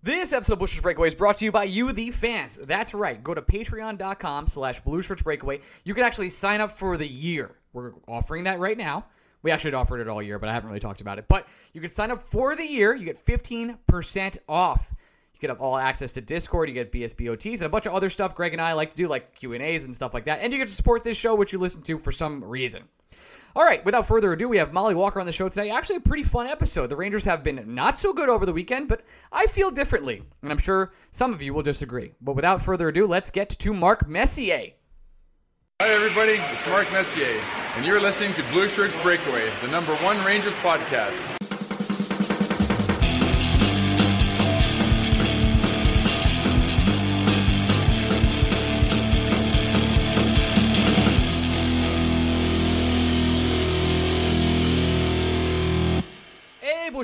This episode of Blue Shirts Breakaway is brought to you by you, the fans. That's right. Go to patreon.com slash Blue Breakaway. You can actually sign up for the year. We're offering that right now. We actually offered it all year, but I haven't really talked about it. But you can sign up for the year. You get 15% off. You get all access to Discord. You get BSBOTs and a bunch of other stuff Greg and I like to do, like Q&As and stuff like that. And you get to support this show, which you listen to for some reason. All right, without further ado, we have Mollie Walker on the show today. Actually, a pretty fun episode. The Rangers have been not so good over the weekend, but I feel differently, and I'm sure some of you will disagree. But without further ado, let's get to Mark Messier. Hi, everybody. It's Mark Messier, and you're listening to Blue Shirts Breakaway, the number one Rangers podcast.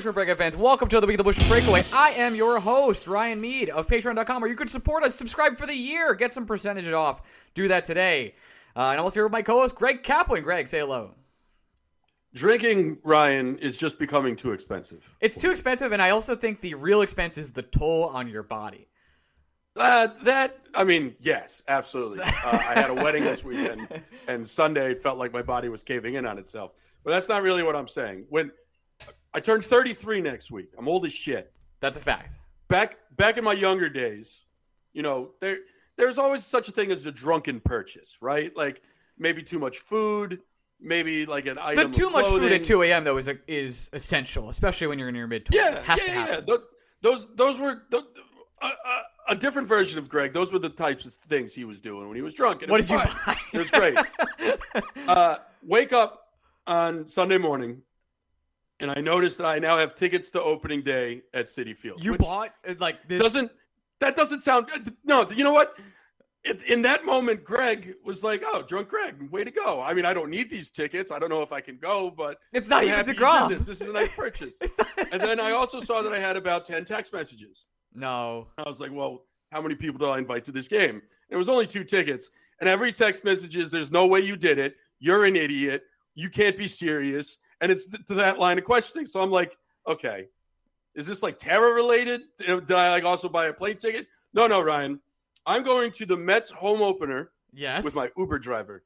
Shirt Breakaway fans, welcome to the Week of the Blue Breakaway. I am your host, Ryan Mead of Patreon.com, where you can support us, subscribe for the year, get some percentage off. Do that today. Uh, and I'm also here with my co-host, Greg Kaplan. Greg, say hello. Drinking, Ryan, is just becoming too expensive. It's too expensive, and I also think the real expense is the toll on your body. Uh, that, I mean, yes, absolutely. Uh, I had a wedding this weekend, and Sunday it felt like my body was caving in on itself. But that's not really what I'm saying. When I turned 33 next week, I'm old as shit. That's a fact. Back back in my younger days, you know, there there's always such a thing as a drunken purchase, right? Like maybe too much food, maybe like an item. The too much food at 2 a.m. though is a, is essential, especially when you're in your mid 20s. Yeah, yeah, yeah. Those, those those were those, a, a, a different version of Greg. Those were the types of things he was doing when he was drunk. and What did you buy? It was great. uh, wake up on Sunday morning, and I noticed that I now have tickets to opening day at Citi Field. You bought uh, like this doesn't that doesn't sound no? You know what? It, in that moment, Greg was like, "Oh, drunk Greg, way to go!" I mean, I don't need these tickets. I don't know if I can go, but It's not I'm even DeGrom. This. this is a nice purchase. and then I also saw that I had about 10 text messages. No. I was like, well, how many people do I invite to this game? It was only two tickets. And every text message is, there's no way you did it. You're an idiot. You can't be serious. And it's th- to that line of questioning. So I'm like, okay, is this like terror related? Did I like also buy a plane ticket? No, no, Ryan. I'm going to the Mets home opener Yes. with my Uber driver.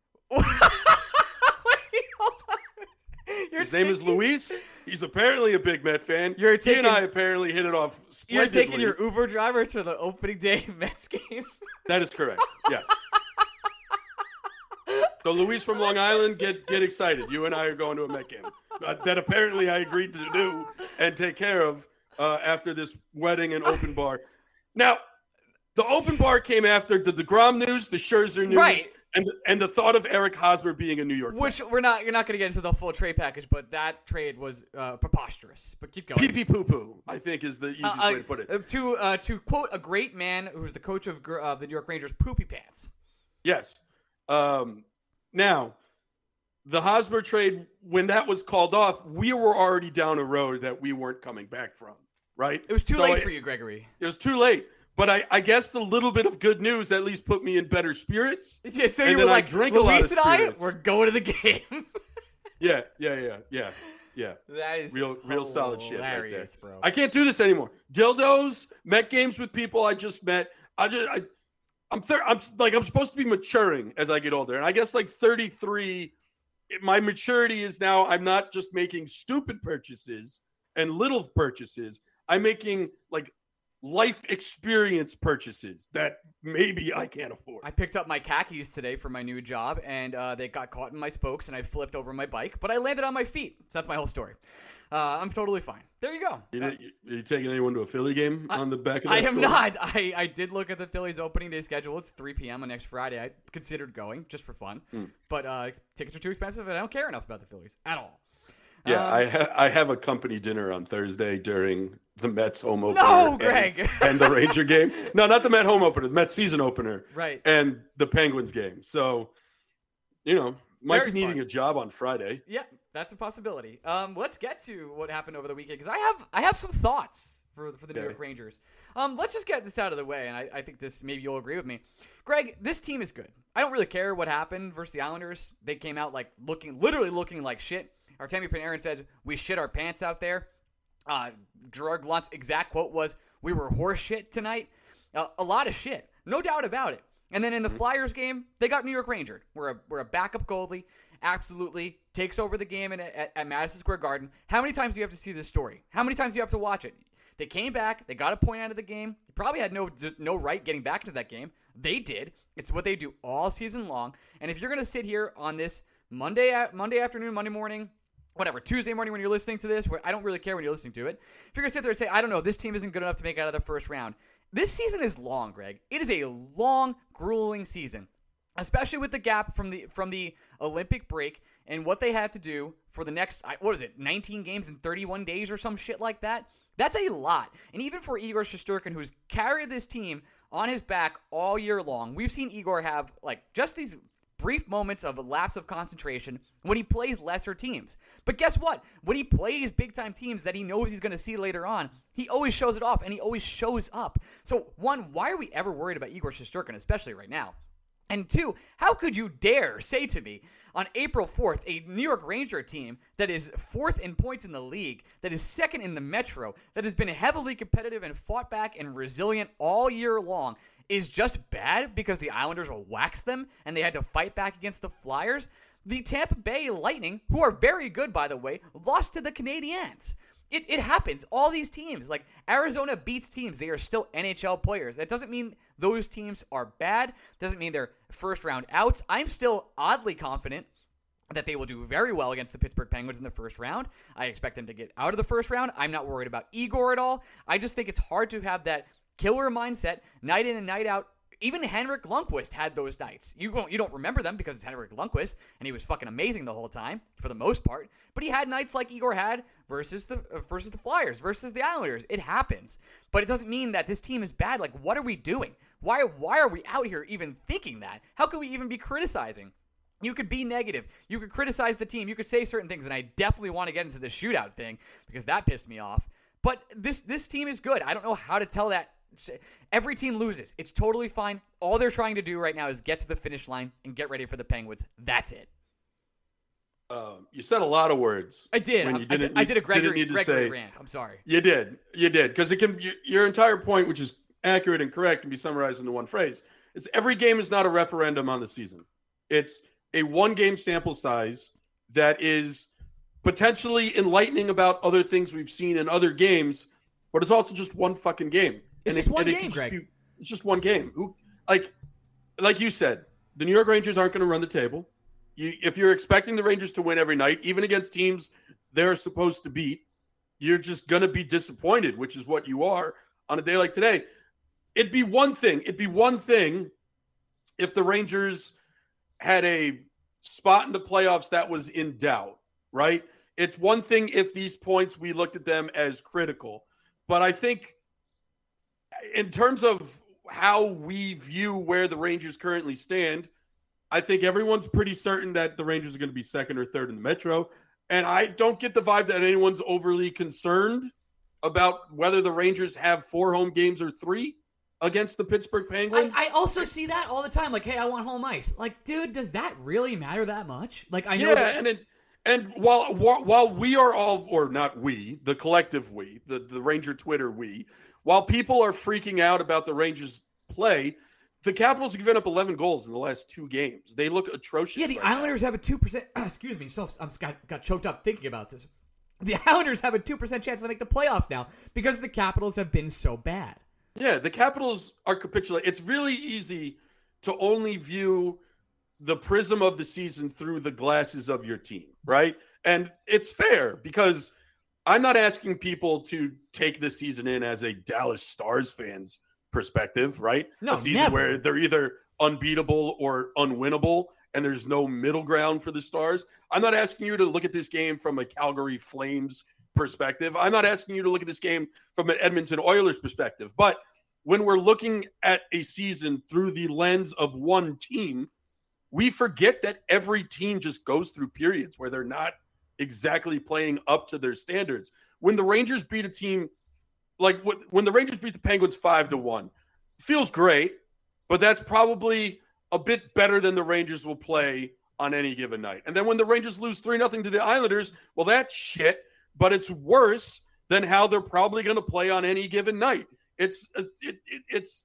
Wait. His name is Luis. He's apparently a big Met fan. You're he taking- and I apparently hit it off. You're taking your Uber driver to the opening day Mets game. That is correct. Yes. So Luis from Long Island, get get excited. You and I are going to a Met game uh, that apparently I agreed to do and take care of uh, after this wedding and open bar. Now, the open bar came after the Degrom news, the Scherzer news, Right. and and the thought of Eric Hosmer being a New York. Which we're not. You're not going to get into the full trade package, but that trade was uh, preposterous. But keep going. pee pee poo poo, I think is the easiest Uh, way to put it. uh, to uh, to quote a great man who's the coach of the New York Rangers, poopy pants. Yes. Um, now, the Hosmer trade, when that was called off, we were already down a road that we weren't coming back from, right? It was too So late it- for you, Gregory. It was too late. But I, I guess the little bit of good news at least put me in better spirits. Yeah, so you were I like, drank a lot of and I, spirits." we're going to the game. Yeah, yeah, yeah, yeah, yeah. that is Real, real solid shit right there. bro. I can't do this anymore. Dildos, met games with people I just met. I just, I, I'm, thir- I'm like, I'm supposed to be maturing as I get older, and I guess like 33, my maturity is now. I'm not just making stupid purchases and little purchases. I'm making like life experience purchases that maybe I can't afford. I picked up my khakis today for my new job, and uh, they got caught in my spokes, and I flipped over my bike, but I landed on my feet. So that's my whole story. Uh, I'm totally fine. There you go. You, Uh, are you taking anyone to a Philly game on the back of that I am story? not. I, I did look at the Phillies opening day schedule. It's 3 p.m. on next Friday. I considered going just for fun, Hmm. but uh, tickets are too expensive, and I don't care enough about the Phillies at all. Yeah, Um, I ha- I have a company dinner on Thursday during the Mets home opener. No, and- Greg. And, the Ranger game. No, not the Met home opener, the Met season opener, Right. and the Penguins game. So, you know, might Very be needing fun. a job on Friday. Yeah, that's a possibility. Um, let's get to what happened over the weekend because I have I have some thoughts for for the New Okay. York Rangers. Um, let's just get this out of the way, and I, I think this maybe you'll agree with me, Greg. This team is good. I don't really care what happened versus the Islanders. They came out like looking, literally looking like shit. Artemi Panarin says we shit our pants out there. Uh, Gerard Gallant's exact quote was, We were horse shit tonight. Uh, a lot of shit, no doubt about it. And then in the Flyers game, they got New York Ranger. We're a, we're a backup goalie, absolutely takes over the game in, at, at Madison Square Garden. How many times do you have to see this story? How many times do you have to watch it? They came back. They got a point out of the game. They probably had no no right getting back into that game. They did. It's what they do all season long. And if you're going to sit here on this Monday Monday afternoon, Monday morning, whatever, Tuesday morning when you're listening to this, where I don't really care when you're listening to it. If you're to sit there and say, I don't know, this team isn't good enough to make it out of the first round. This season is long, Greg. It is a long, grueling season, especially with the gap from the from the Olympic break and what they had to do for the next what is it, 19 games in 31 days or some shit like that. That's a lot. And even for Igor Shesterkin, who's carried this team on his back all year long, we've seen Igor have like just these brief moments of lapse of concentration when he plays lesser teams. But guess what? When he plays big time teams that he knows he's going to see later on, he always shows it off and he always shows up. So, one, why are we ever worried about Igor Shesterkin, especially right now? And two, how could you dare say to me on April 4th, a New York Ranger team that is fourth in points in the league, that is second in the Metro, that has been heavily competitive and fought back and resilient all year long, is just bad because the Islanders waxed them and they had to fight back against the Flyers? The Tampa Bay Lightning, who are very good, by the way, lost to the Canadiens. It, it happens. All these teams, like Arizona beats teams, they are still NHL players. That doesn't mean those teams are bad. Doesn't mean they're first round outs. I'm still oddly confident that they will do very well against the Pittsburgh Penguins in the first round. I expect them to get out of the first round. I'm not worried about Igor at all. I just think it's hard to have that killer mindset night in and night out even Henrik Lundqvist had those nights. You don't you don't remember them because it's Henrik Lundqvist and he was fucking amazing the whole time for the most part. But he had nights like Igor had versus the uh, versus the Flyers versus the Islanders. It happens, but it doesn't mean that this team is bad. Like, what are we doing? Why why are we out here even thinking that? How can we even be criticizing? You could be negative. You could criticize the team. You could say certain things, and I definitely want to get into the shootout thing because that pissed me off. But this this team is good. I don't know how to tell that Every team loses. It's totally fine. All they're trying to do right now is get to the finish line and get ready for the Penguins. That's it. Uh, you said a lot of words. I did. I did, I did a Gregory, Gregory say, rant. I'm sorry. You did. You did. Because it can your entire point, which is accurate and correct, can be summarized into one phrase. It's every game is not a referendum on the season. It's a one game sample size that is potentially enlightening about other things we've seen in other games, but it's also just one fucking game. It's just it, one game, Greg. Be, it's just one game. Who, like, like you said, the New York Rangers aren't going to run the table. You, if you're expecting the Rangers to win every night, even against teams they're supposed to beat, you're just going to be disappointed, which is what you are on a day like today. It'd be one thing. It'd be one thing if the Rangers had a spot in the playoffs that was in doubt, right? It's one thing if these points we looked at them as critical, but I think in terms of how we view where the Rangers currently stand, I think everyone's pretty certain that the Rangers are going to be second or third in the Metro. And I don't get the vibe that anyone's overly concerned about whether the Rangers have four home games or three against the Pittsburgh Penguins. I, I, also see that all the time. Like, hey, I want home ice. Like, dude, does that really matter that much? Like, I know. Yeah, that- and it, and while while we are all, or not we, the collective we, the the Ranger Twitter we, while people are freaking out about the Rangers' play, the Capitals have given up 11 goals in the last two games. They look atrocious. Yeah, the right Islanders now. have a 2%. excuse me. So I'm got, got choked up thinking about this. The Islanders have a 2% chance to make the playoffs now because the Capitals have been so bad. Yeah, the Capitals are capitulating. It's really easy to only view the prism of the season through the glasses of your team, right? And it's fair because I'm not asking people to take this season in as a Dallas Stars fans perspective, right? No, a season never. where they're either unbeatable or unwinnable and there's no middle ground for the Stars. I'm not asking you to look at this game from a Calgary Flames perspective. I'm not asking you to look at this game from an Edmonton Oilers perspective. But when we're looking at a season through the lens of one team, we forget that every team just goes through periods where they're not – exactly playing up to their standards. When the Rangers beat a team like when the Rangers beat the Penguins 5 to 1, feels great, but that's probably a bit better than the Rangers will play on any given night. And then when the Rangers lose 3 nothing to the Islanders, well that's shit, but it's worse than how they're probably going to play on any given night. It's uh, it, it, it's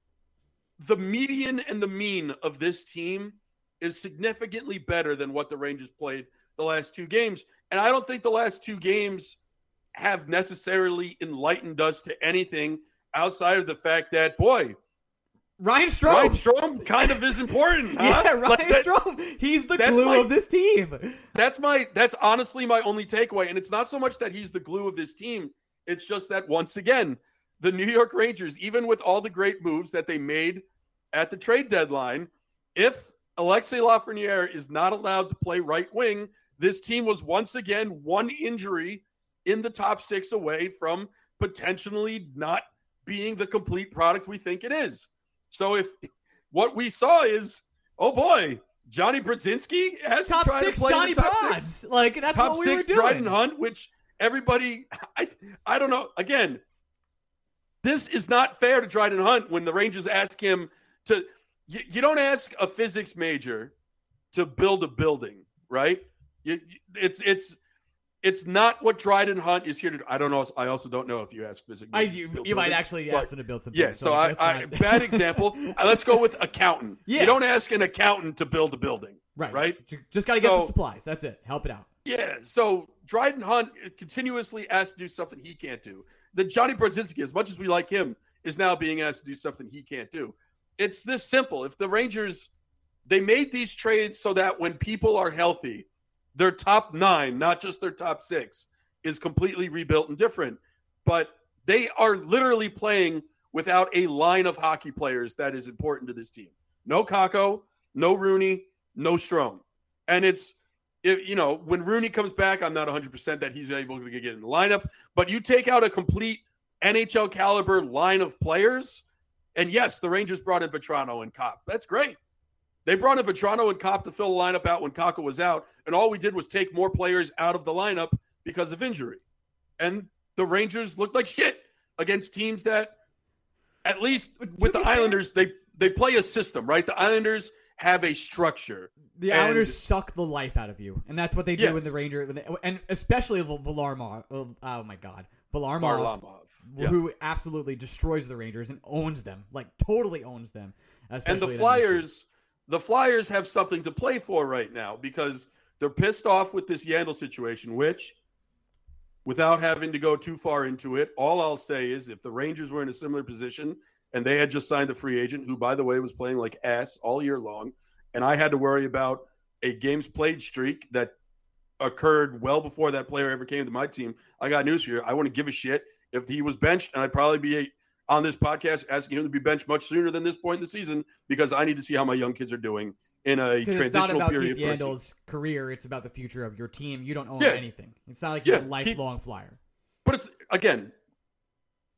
the median and the mean of this team is significantly better than what the Rangers played the last two games. And I don't think the last two games have necessarily enlightened us to anything outside of the fact that, boy, Ryan Strome. Ryan Strome kind of is important. Huh? yeah, Ryan Like that- Strome. He's the glue my- of this team. That's my that's honestly my only takeaway. And it's not so much that he's the glue of this team. It's just that once again, the New York Rangers, even with all the great moves that they made at the trade deadline, if Alexis Lafreniere is not allowed to play right wing, this team was once again one injury in the top six away from potentially not being the complete product we think it is. So if what we saw is, oh boy, Jonny Brodzinski has Top to six to Johnny the top six Like that's top what we six were doing. Dryden Hunt, which everybody, I, I don't know. Again, this is not fair to Dryden Hunt when the Rangers ask him to. You, you don't ask a physics major to build a building, right? You, it's it's it's not what Dryden Hunt is here to. do. I don't know. I also don't know if you ask physics. I, you, you might actually So ask them to build something. yeah, so I, that's I not- bad example. Uh, Let's go with accountant. Yeah. You don't ask an accountant to build a building. right, right? Ju- Just got to get the supplies. That's it. Help it out. Yeah, so Dryden Hunt continuously asked to do something he can't do. The Jonny Brodzinski, as much as we like him, is now being asked to do something he can't do. It's this simple. If the Rangers they made these trades so that when people are healthy, their top nine, not just their top six, is completely rebuilt and different. But they are literally playing without a line of hockey players that is important to this team. No Kakko, no Rooney, no Strome. And it's if you know when Rooney comes back, I'm not 100 percent that he's able to get in the lineup. But you take out a complete NHL caliber line of players, and yes, the Rangers brought in Vatrano and Copp. That's great. They brought in Vatrano and Copp to fill the lineup out when Kakko was out, and all we did was take more players out of the lineup because of injury. And the Rangers looked like shit against teams that, at least with the Islanders, they they play a system, right? The Islanders have a structure. The And- Islanders suck the life out of you, and that's what they do in the Ranger, and especially Val- Valarmov. Oh, uh, oh my God, Valarmov, Varlamov. Yeah. who absolutely destroys the Rangers and owns them, like totally owns them. and the Flyers, the Flyers have something to play for right now because they're pissed off with this Yandle situation. Which, without having to go too far into it, all I'll say is if the Rangers were in a similar position and they had just signed a free agent who, by the way, was playing like ass all year long, and I had to worry about a games played streak that occurred well before that player ever came to my team. I got news for you. I wouldn't give a shit if he was benched, and I'd probably be on this podcast asking him to be benched much sooner than this point in the season because I need to see how my young kids are doing in a Because it's not transitional about period. Keith for a team. Yandle's career; it's about the future of your team. You don't own Yeah. anything. It's not like Yeah, you're a Keith- lifelong flyer. But it's again,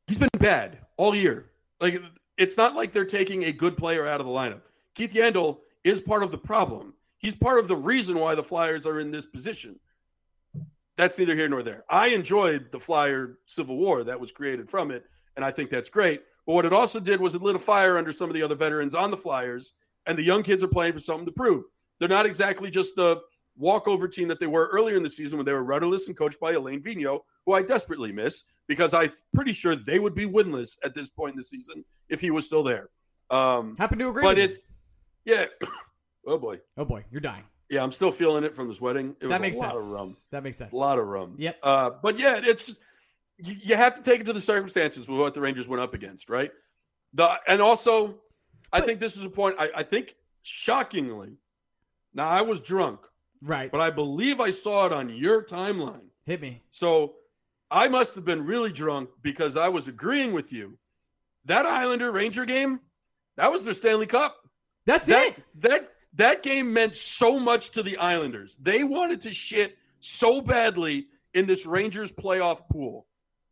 he's been bad all year. Like it's not like they're taking a good player out of the lineup. Keith Yandle is part of the problem. He's part of the reason why the Flyers are in this position. That's neither here nor there. I enjoyed the Flyer civil war that was created from it, and I think that's great. But what it also did was it lit a fire under some of the other veterans on the Flyers, and the young kids are playing for something to prove. They're not exactly just the walkover team that they were earlier in the season when they were rudderless and coached by Alain Vigneault, who I desperately miss because I'm pretty sure they would be winless at this point in the season if he was still there. Um, Happen to agree. but it's yeah. oh boy, oh boy, you're dying. yeah. I'm still feeling it from this wedding. It was That makes a lot sense. of rum. That makes sense. A lot of rum. Yep. Uh, but yeah, it's you, you have to take it to the circumstances with what the Rangers went up against, right? The and also, I think this is a point. I, I think shockingly, now I was drunk, Right. but I believe I saw it on your timeline. Hit me. So I must have been really drunk because I was agreeing with you. That Islander Ranger game, that was their Stanley Cup. That's That it. that that game meant so much to the Islanders. They wanted to shit so badly in this Rangers playoff pool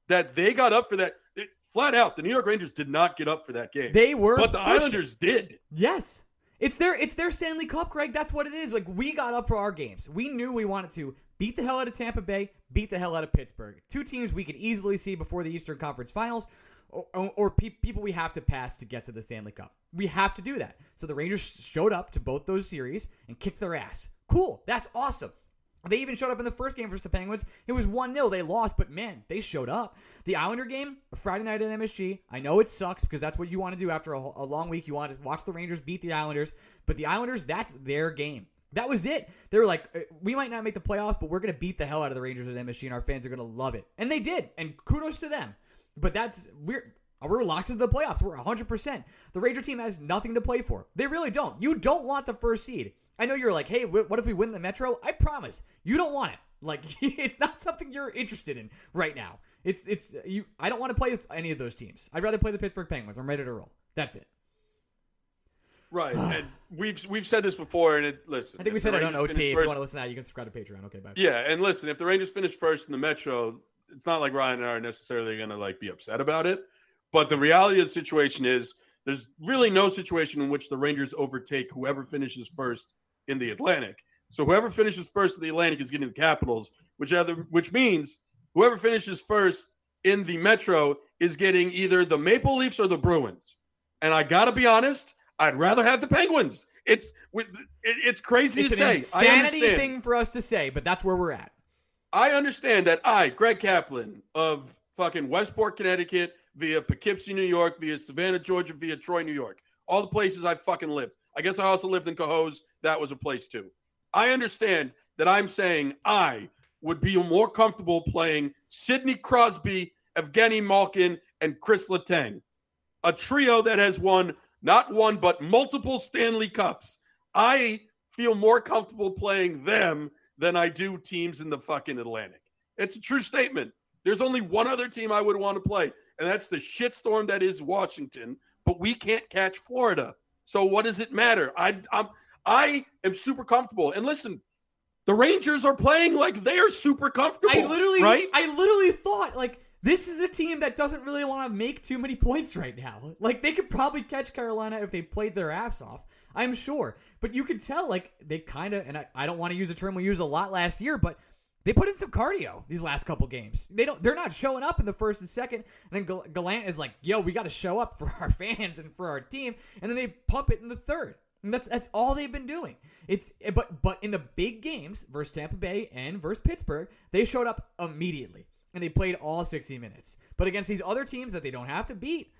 that they got up for that. It- flat out, the New York Rangers did not get up for that game. They were. but the pushing. Islanders did. Yes. It's their it's their Stanley Cup, Greg. That's what it is. Like we got up for our games. We knew we wanted to beat the hell out of Tampa Bay, beat the hell out of Pittsburgh. Two teams we could easily see before the Eastern Conference Finals, or, or, or pe- people we have to pass to get to the Stanley Cup. We have to do that. So the Rangers showed up to both those series and kicked their ass. Cool. That's awesome. They even showed up in the first game versus the Penguins. It was 1 0. They lost, but man, they showed up. The Islander game, Friday night at MSG. I know it sucks because that's what you want to do after a, a long week. You want to watch the Rangers beat the Islanders, but the Islanders, that's their game. That was it. They were like, uh, we might not make the playoffs, but we're going to beat the hell out of the Rangers at MSG, and our fans are going to love it. And they did. And kudos to them. But that's we're we're locked into the playoffs. We're 100%. The Ranger team has nothing to play for. They really don't. You don't want the first seed. I know you're like, hey, what if we win the Metro? I promise you don't want it. Like it's not something you're interested in right now. It's it's you. I don't want to play with any of those teams. I'd rather play the Pittsburgh Penguins. I'm ready to roll. That's it. Right, and we've we've said this before, and it listen. I think we said it on OT. finish If you want to listen to that, you can subscribe to Patreon. Okay, bye. Yeah, and listen, if the Rangers finish first in the Metro, it's not like Ryan and I are necessarily going to like be upset about it. But the reality of the situation is, there's really no situation in which the Rangers overtake whoever finishes first in the Atlantic. So whoever finishes first in the Atlantic is getting the Capitals, which other, which means whoever finishes first in the Metro is getting either the Maple Leafs or the Bruins. And I got to be honest, I'd rather have the Penguins. It's with it's crazy It's to say. I insanity thing for us to say, but that's where we're at. I understand that I, Greg Kaplan of fucking Westport, Connecticut, via Poughkeepsie, New York, via Savannah, Georgia, via Troy, New York, all the places I fucking lived. I guess I also lived in Cohoes. That was a place too. I understand that I'm saying I would be more comfortable playing Sidney Crosby, Evgeny Malkin, and Chris Letang, a trio that has won not one but multiple Stanley Cups. I feel more comfortable playing them than I do teams in the fucking Atlantic. It's a true statement. There's only one other team I would want to play, and that's the shitstorm that is Washington. But we can't catch Florida. So what does it matter? I I'm I am super comfortable. And listen, the Rangers are playing like they're super comfortable. I literally, right. I literally thought like this is a team that doesn't really want to make too many points right now. Like they could probably catch Carolina if they played their ass off. I'm sure, but you could tell like they kind of, and I, I don't want to use a term we used a lot last year, but they put in some cardio these last couple games. They don't, they're not showing up in the first and second, and then Gal- Gallant is like, "Yo, we got to show up for our fans and for our team," and then they pump it in the third. And that's that's all they've been doing. It's but but in the big games versus Tampa Bay and versus Pittsburgh, they showed up immediately and they played all 60 minutes. But against these other teams that they don't have to beat,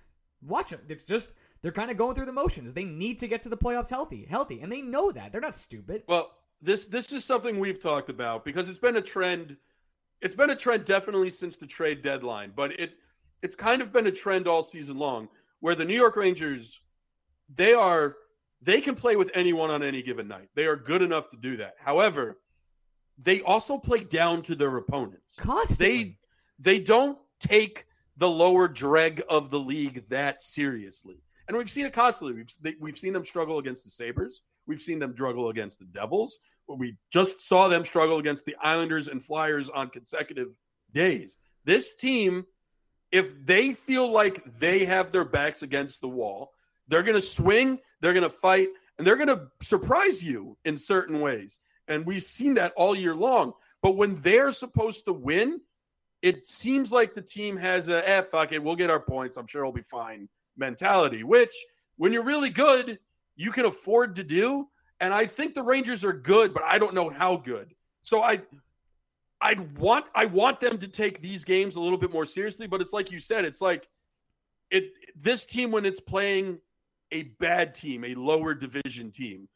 watch them. It's just they're kind of going through the motions. They need to get to the playoffs healthy, healthy, and they know that. They're not stupid. Well, this this is something we've talked about because it's been a trend. It's been a trend definitely since the trade deadline, but it it's kind of been a trend all season long where the New York Rangers they are they can play with anyone on any given night. They are good enough to do that. However, they also play down to their opponents. Constantly. They they don't take the lower dreg of the league that seriously. And we've seen it constantly. We've they, we've seen them struggle against the Sabres. We've seen them struggle against the Devils. We just saw them struggle against the Islanders and Flyers on consecutive days. This team, if they feel like they have their backs against the wall, they're going to swing, they're going to fight, and they're going to surprise you in certain ways. And we've seen that all year long. But when they're supposed to win, it seems like the team has a eh, fuck it, we'll get our points. I'm sure it'll be fine mentality, which when you're really good, you can afford to do. And I think the Rangers are good, but I don't know how good. So I I'd want I want them to take these games a little bit more seriously, but it's like you said, it's like it this team when it's playing a bad team, a lower division team,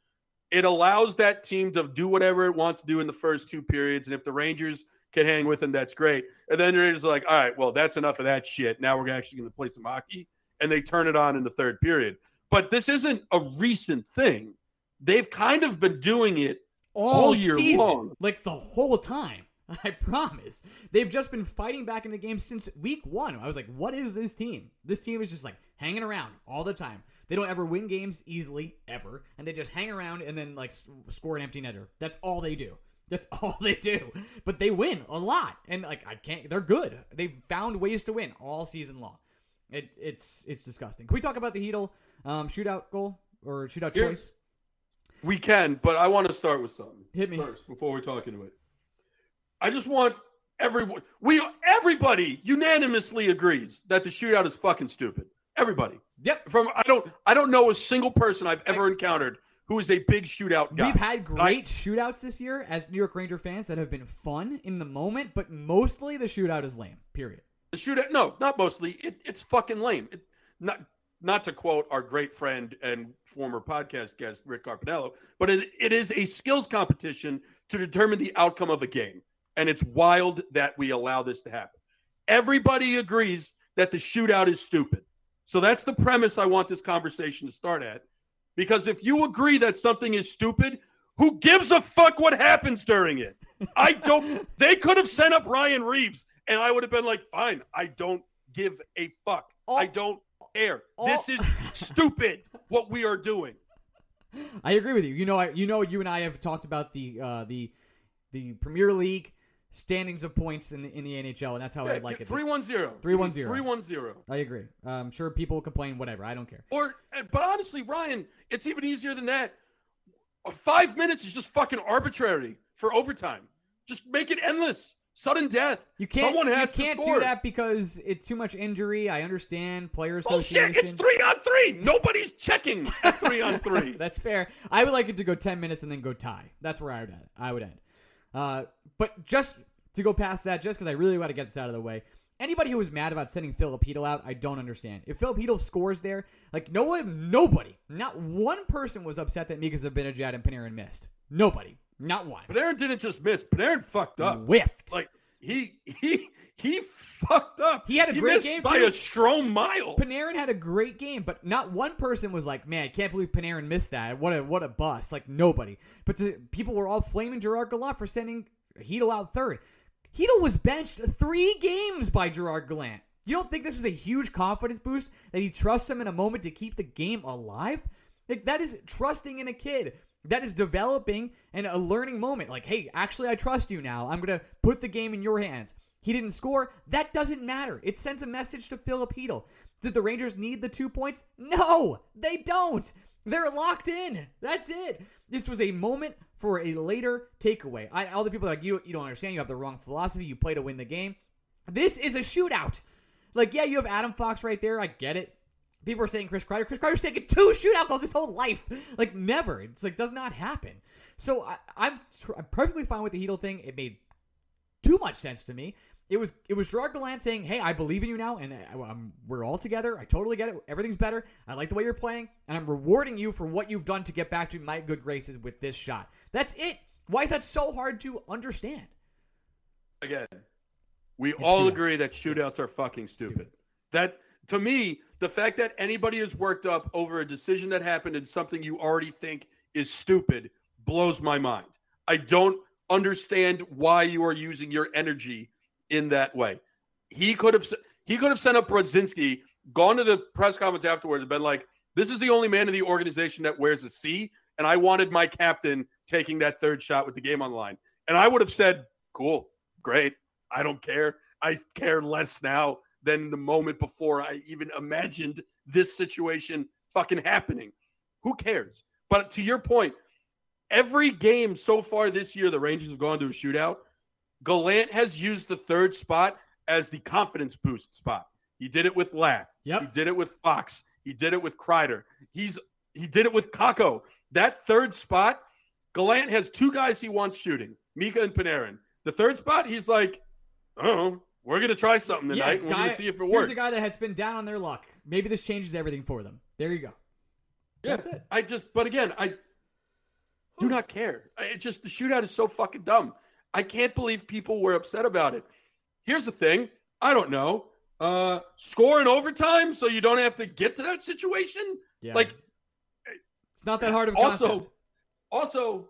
it allows that team to do whatever it wants to do in the first two periods. And if the Rangers can hang with them, that's great. And then the Rangers are like, all right, well, that's enough of that shit. Now we're actually going to play some hockey. And they turn it on in the third period. But this isn't a recent thing. They've kind of been doing it all year season, long. like the whole time. I promise. They've just been fighting back in the game since week one. I was like, what is this team? This team is just like hanging around all the time. They don't ever win games easily, ever. And they just hang around and then like s- score an empty netter. That's all they do. That's all they do. But they win a lot. And like, I can't, they're good. They've found ways to win all season long. It, it's it's disgusting. Can we talk about the Chytil um, shootout goal or shootout Here's- choice? We can, but I want to start with something. Hit me. first before we talk into it. I just want everyone we everybody unanimously agrees that the shootout is fucking stupid. Everybody. Yep. From I don't I don't know a single person I've ever encountered who is a big shootout guy. We've had I- great shootouts this year as New York Ranger fans that have been fun in the moment, but mostly the shootout is lame. Period. The shootout, no, not mostly. It, it's fucking lame. It, not not to quote our great friend and former podcast guest Rick Carpiniello, but it, it is a skills competition to determine the outcome of a game, and it's wild that we allow this to happen. Everybody agrees that the shootout is stupid, so that's the premise I want this conversation to start at. Because if you agree that something is stupid, who gives a fuck what happens during it? I don't. They could have sent up Ryan Reeves, and I would have been like, fine. I don't give a fuck. All- I don't care. all- this is stupid. What we are doing. I agree with you. You know, I, you know, you and I have talked about the uh, the the Premier League standings of points in the in the NHL, and that's how I like it. Three one zero. 3-1-0. Three one zero. I agree. I'm sure people will complain. Whatever. I don't care. Or, but honestly, Ryan, it's even easier than that. Five minutes is just fucking arbitrary for overtime. Just make it endless. Sudden death. You can't. Someone has you can't do that because it's too much injury. I understand players. Bullshit. association. It's three on three. Nobody's checking at three on three. That's fair. I would like it to go ten minutes and then go tie. That's where I would end. I would end. Uh, but just to go past that, just because I really want to get this out of the way. Anybody who was mad about sending Filipino out, I don't understand. If Filipino scores there, like no one, nobody, not one person was upset that Mika Zibanejad and Panarin missed. Nobody, not one. Panarin didn't just miss. Panarin fucked up. Whiffed. Like he he he fucked up. He had a great missed game, by too. a strong mile. Panarin had a great game, but not one person was like, "Man, I can't believe Panarin missed that. What a what a bust!" Like nobody. But to, people were all flaming Gerard Gallant for sending Chytil out third. Chytil was benched three games by Gerard Gallant. You don't think this is a huge confidence boost that he trusts him in a moment to keep the game alive? Like that is trusting in a kid. That is developing and a learning moment. Like, hey, actually, I trust you now. I'm gonna put the game in your hands. He didn't score. That doesn't matter. It sends a message to Filip. Did the Rangers need the two points? No, they don't. They're locked in. That's it. This was a moment for a later takeaway. I, all the people like, you, you don't understand. You have the wrong philosophy. You play to win the game. This is a shootout. Like, yeah, you have Adam Fox right there. I get it. People are saying Chris Kreider. Chris Kreider's taken two shootout goals his whole life. Like, never. It's like, does not happen. So I, I'm, I'm perfectly fine with the Chytil thing. It made too much sense to me. It was it was Gerard Gallant saying, "Hey, I believe in you now, and I, I'm, we're all together. I totally get it. Everything's better. I like the way you're playing, and I'm rewarding you for what you've done to get back to my good graces with this shot. That's it. Why is that so hard to understand? Again, we all shootout. agree that shootouts are fucking stupid. That to me, the fact that anybody is worked up over a decision that happened in something you already think is stupid blows my mind. I don't understand why you are using your energy in that way. He could have he could have sent up Brodzinski, gone to the press conference afterwards, and been like, "This is the only man in the organization that wears a C, and I wanted my captain taking that third shot with the game on the line." And I would have said, "Cool, great. I don't care. I care less now than the moment before I even imagined this situation fucking happening. Who cares?" But to your point, every game so far this year, the Rangers have gone to a shootout. Gallant has used the third spot as the confidence boost spot. He did it with Lath. Yep. He did it with Fox. He did it with Kreider. He's he did it with Kakko. That third spot, Gallant has two guys he wants shooting, Mika and Panarin. The third spot, he's like, oh, we're gonna try something tonight. and we're guy- gonna see if it works. here's a guy that has been down on their luck. Maybe this changes everything for them. There you go. Yeah, That's it. I just, but again, I do not care. It just the shootout is so fucking dumb. I can't believe people were upset about it. Here's the thing. I don't know. Uh, score in overtime so you don't have to get to that situation. Yeah. Like it's not that hard of a also, concept. also,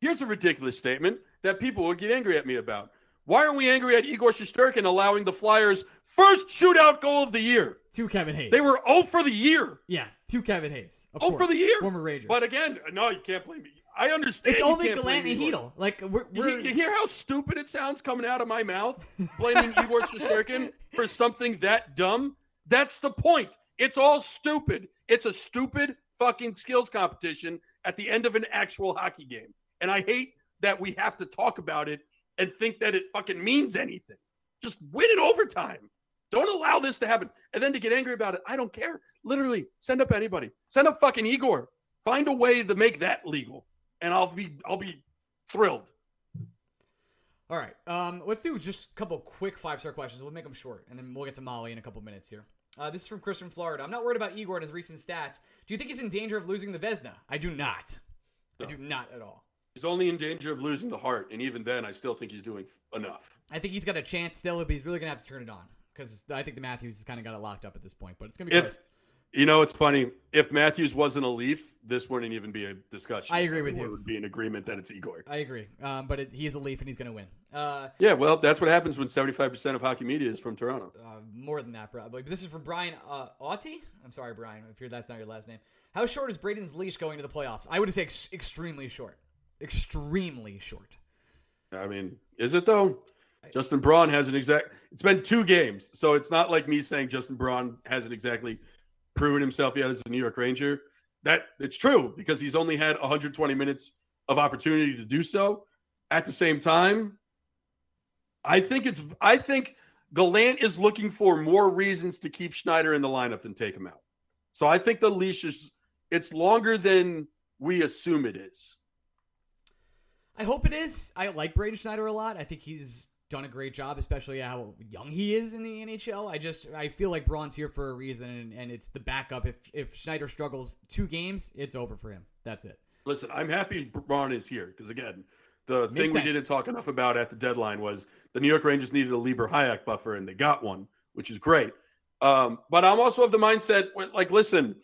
here's a ridiculous statement that people would get angry at me about. Why aren't we angry at Igor Shesterkin allowing the Flyers' first shootout goal of the year? To Kevin Hayes. They were 0 for the year. yeah. To Kevin Hayes. Of 0 course. for the year. Former Ranger. But again, no, you can't blame me. I understand. it's only Gallant and Chytil. Like we're, You, we're you hear how stupid it sounds coming out of my mouth, blaming Igor Shesterkin for something that dumb? That's the point. It's all stupid. It's a stupid fucking skills competition at the end of an actual hockey game. And I hate that we have to talk about it and think that it fucking means anything. Just win in overtime. Don't allow this to happen. And then to get angry about it, I don't care. Literally, send up anybody. Send up fucking Igor. Find a way to make that legal, and I'll be I'll be thrilled. All right. Um, let's do just a couple quick five star questions. We'll make them short, and then we'll get to Mollie in a couple minutes here. Uh, this is from Chris from Florida. I'm not worried about Igor and his recent stats. Do you think he's in danger of losing the Vezina? I do not. I do not at all. He's only in danger of losing the heart, and even then, I still think he's doing enough. I think he's got a chance still, but he's really gonna have to turn it on because I think the Matthews has kind of got it locked up at this point. But it's gonna be If close. you know, it's funny. If Matthews wasn't a Leaf, this wouldn't even be a discussion. I agree with Everyone you. Would be an agreement that it's Igor. I agree. Um, but it, he is a Leaf and he's gonna win. Uh, Yeah, well, that's what happens when seventy-five percent of hockey media is from Toronto. uh, more than that, probably. But this is from Brian uh, Auty. I'm sorry, Brian, if you're, that's not your last name. How short is Braden's leash going to the playoffs? I would say ex- extremely short. Extremely short. I mean, is it though? Justin Braun hasn't exact. It's been two games, so it's not like me saying Justin Braun hasn't exactly proven himself yet as a New York Ranger. That it's true because he's only had 120 minutes of opportunity to do so. At the same time, I think it's. I think Gallant is looking for more reasons to keep Schneider in the lineup than take him out. So I think the leash is. It's longer than we assume it is. I hope it is. I like Braden Schneider a lot. I think he's done a great job, especially how young he is in the NHL. I just I feel like Braun's here for a reason, and, and it's the backup. If if Schneider struggles two games, it's over for him. That's it. Listen, I'm happy Braun is here because again, the Makes thing we sense. didn't talk enough about at the deadline was the New York Rangers needed a Libor Hajek buffer, and they got one, which is great. Um, but I'm also of the mindset like, listen,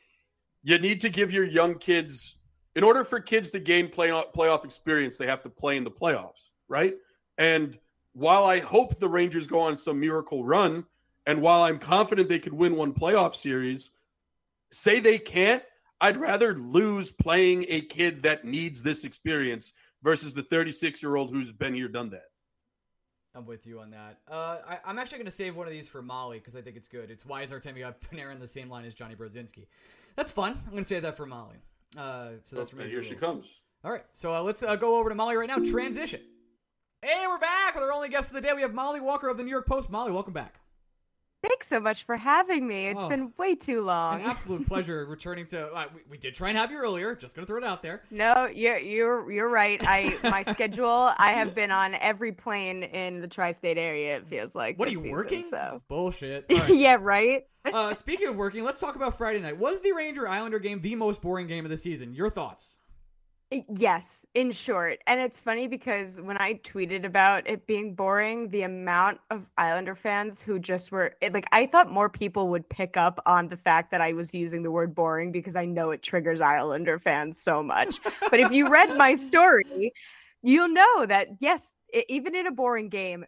you need to give your young kids, in order for kids to gain playoff playoff experience, they have to play in the playoffs, right? And while I hope the Rangers go on some miracle run, and while I'm confident they could win one playoff series, say they can't, I'd rather lose playing a kid that needs this experience versus the 36 year old who's been here, done that. I'm with you on that. Uh, I, I'm actually going to save one of these for Mollie because I think it's good. It's why is Artemi Panarin in the same line as Jonny Brodzinski? That's fun. I'm going to save that for Mollie. Uh, so that's from and here she comes. All right, so uh, let's uh, go over to Mollie right now. Transition. Hey, we're back with our only guest of the day. We have Mollie Walker of the New York Post. Mollie, welcome back. Thanks so much for having me. It's Oh. been way too long. An absolute pleasure returning to. Uh, we, we did try and have you earlier. Just gonna throw it out there. No, you're you're you're right. I my schedule. I have been on every plane in the tri-state area. It feels like. What are you season, working? So. Bullshit. Right. yeah, right. uh, speaking of working, let's talk about Friday night. Was the Ranger Islander game the most boring game of the season? Your thoughts? Eh, yes, in short. And it's funny because when I tweeted about it being boring, the amount of Islander fans who just were it, like, I thought more people would pick up on the fact that I was using the word boring because I know it triggers Islander fans so much. but if you read my story, you'll know that, yes, e- even in a boring game,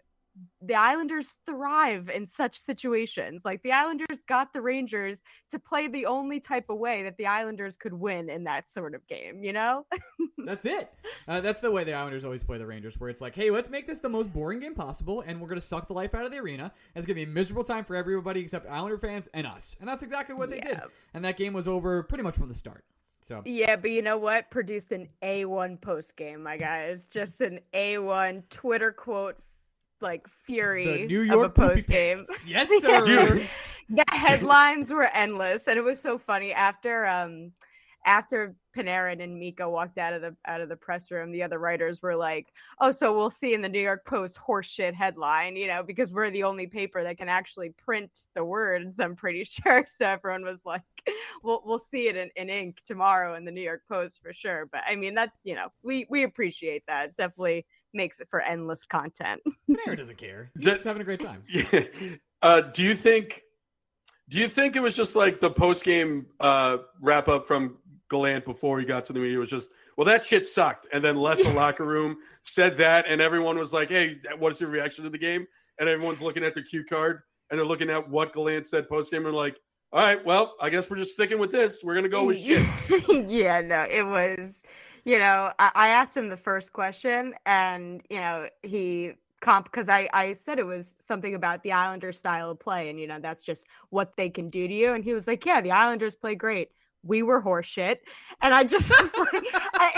the Islanders thrive in such situations. Like the Islanders got the Rangers to play the only type of way that the Islanders could win in that sort of game, you know? That's it. Uh, that's the way the Islanders always play the Rangers, where it's like, hey, let's make this the most boring game possible, and we're gonna suck the life out of the arena. And it's gonna be a miserable time for everybody except Islander fans and us. And that's exactly what they did. And that game was over pretty much from the start. So Yeah, but you know what? Produced an A1 post game, my guys. Just an A1 Twitter quote like fury the New of York a post game. Yes, sir. Dude. the headlines were endless and it was so funny after um after Panarin and Mika walked out of the out of the press room, the other writers were like, "Oh, so we'll see in the New York Post horseshit headline, you know, because we're the only paper that can actually print the words." I'm pretty sure. So everyone was like, "We'll we'll see it in, in ink tomorrow in the New York Post for sure." But I mean, that's you know, we we appreciate that. Definitely makes it for endless content. Panarin doesn't care. He's Did- just having a great time. Yeah. Uh, do you think? Do you think it was just like the post game uh, wrap up from Gallant before he got to the media was just, well, that shit sucked, and then left the locker room, said that, and everyone was like, hey, what's your reaction to the game? And everyone's looking at their cue card and they're looking at what Gallant said post game and like, all right, well, I guess we're just sticking with this. We're gonna go with shit. yeah, no, it was, you know, I, I asked him the first question and, you know, he comp because I, I said it was something about the Islanders style of play and, you know, that's just what they can do to you. And he was like, yeah, the Islanders play great. We were horseshit. And I just was like,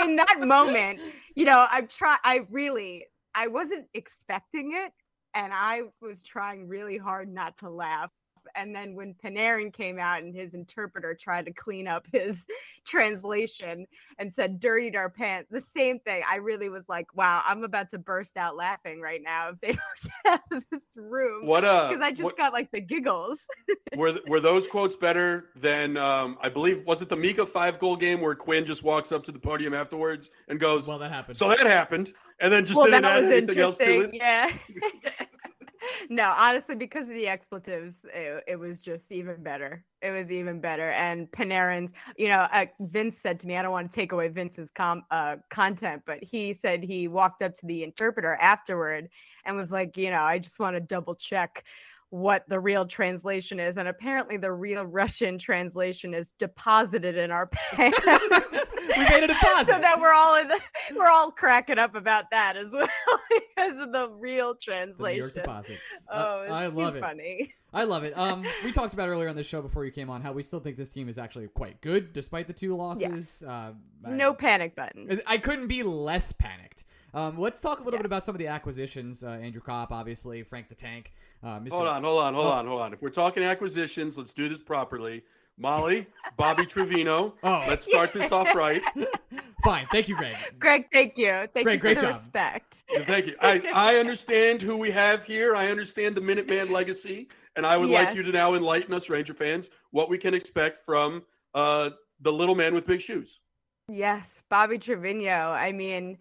in that moment, you know, I try, I really, I wasn't expecting it. And I was trying really hard not to laugh And then when Panarin came out and his interpreter tried to clean up his translation and said dirtied our pants, the same thing. I really was like, wow, I'm about to burst out laughing right now if they don't get out of this room. What uh Because I just what, got like the giggles. were th- were those quotes better than um I believe was it the Mika five goal game where Quinn just walks up to the podium afterwards and goes, Well, that happened. So that happened. And then just well, didn't add anything else to it. Yeah. No, honestly, because of the expletives, it, it was just even better. It was even better. And Panarin's, you know, uh, Vince said to me, I don't want to take away Vince's com- uh, content, but he said he walked up to the interpreter afterward and was like, you know, I just want to double check what the real translation is. And apparently, the real Russian translation is deposited in our pants. we made a deposit. so that we're all in the, we're all cracking up about that as well because of the real The translation. deposits. Uh, Oh, it's I too love it. funny. I love it. Um, we talked about earlier on the show before you came on how we still think this team is actually quite good despite the two losses. Uh, I- No panic button. I couldn't be less panicked. Um, let's talk a little Yeah. bit about some of the acquisitions. Uh, Andrew Copp, obviously, Frank the Tank. Uh, Mr. Hold on, hold on, hold Oh. on, hold on. If we're talking acquisitions, let's do this properly. Mollie, Bobby Trivigno. Oh. Let's start this off right. Fine, thank you, Greg. Greg, thank you. Thank Great- you for great the job. respect. Thank you. I, I understand who we have here. I understand the Minuteman legacy, and I would like you to now enlighten us, Ranger fans, what we can expect from uh, the little man with big shoes. Yes, Bobby Trivigno. I mean,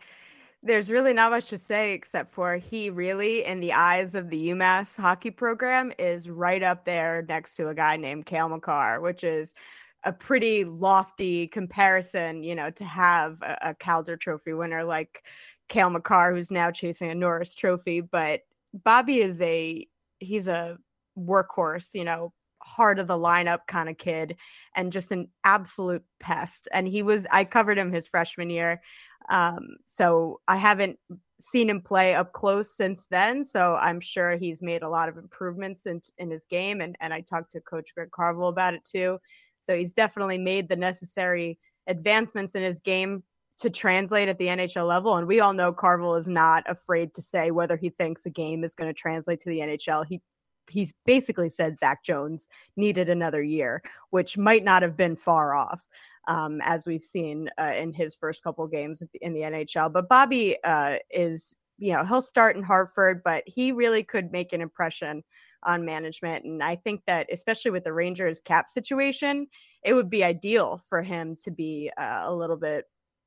there's really not much to say except for he really, in the eyes of the UMass hockey program, is right up there next to a guy named Cale Makar, which is a pretty lofty comparison, you know, to have a, a Calder Trophy winner like Cale Makar, who's now chasing a Norris Trophy. But Bobby is a he's a workhorse, you know, heart of the lineup kind of kid and just an absolute pest. And he was, I covered him his freshman year. Um, so I haven't seen him play up close since then. So I'm sure he's made a lot of improvements in, in his game. And, and I talked to Coach Greg Carvel about it too. So he's definitely made the necessary advancements in his game to translate at the NHL level. And we all know Carvel is not afraid to say whether he thinks a game is going to translate to the NHL. He he's basically said Zach Jones needed another year, which might not have been far off, um, as we've seen uh, in his first couple games in the NHL. But Bobby uh, is, you know, he'll start in Hartford, but he really could make an impression on management. And I think that, especially with the Rangers cap situation, it would be ideal for him to be uh, a little bit,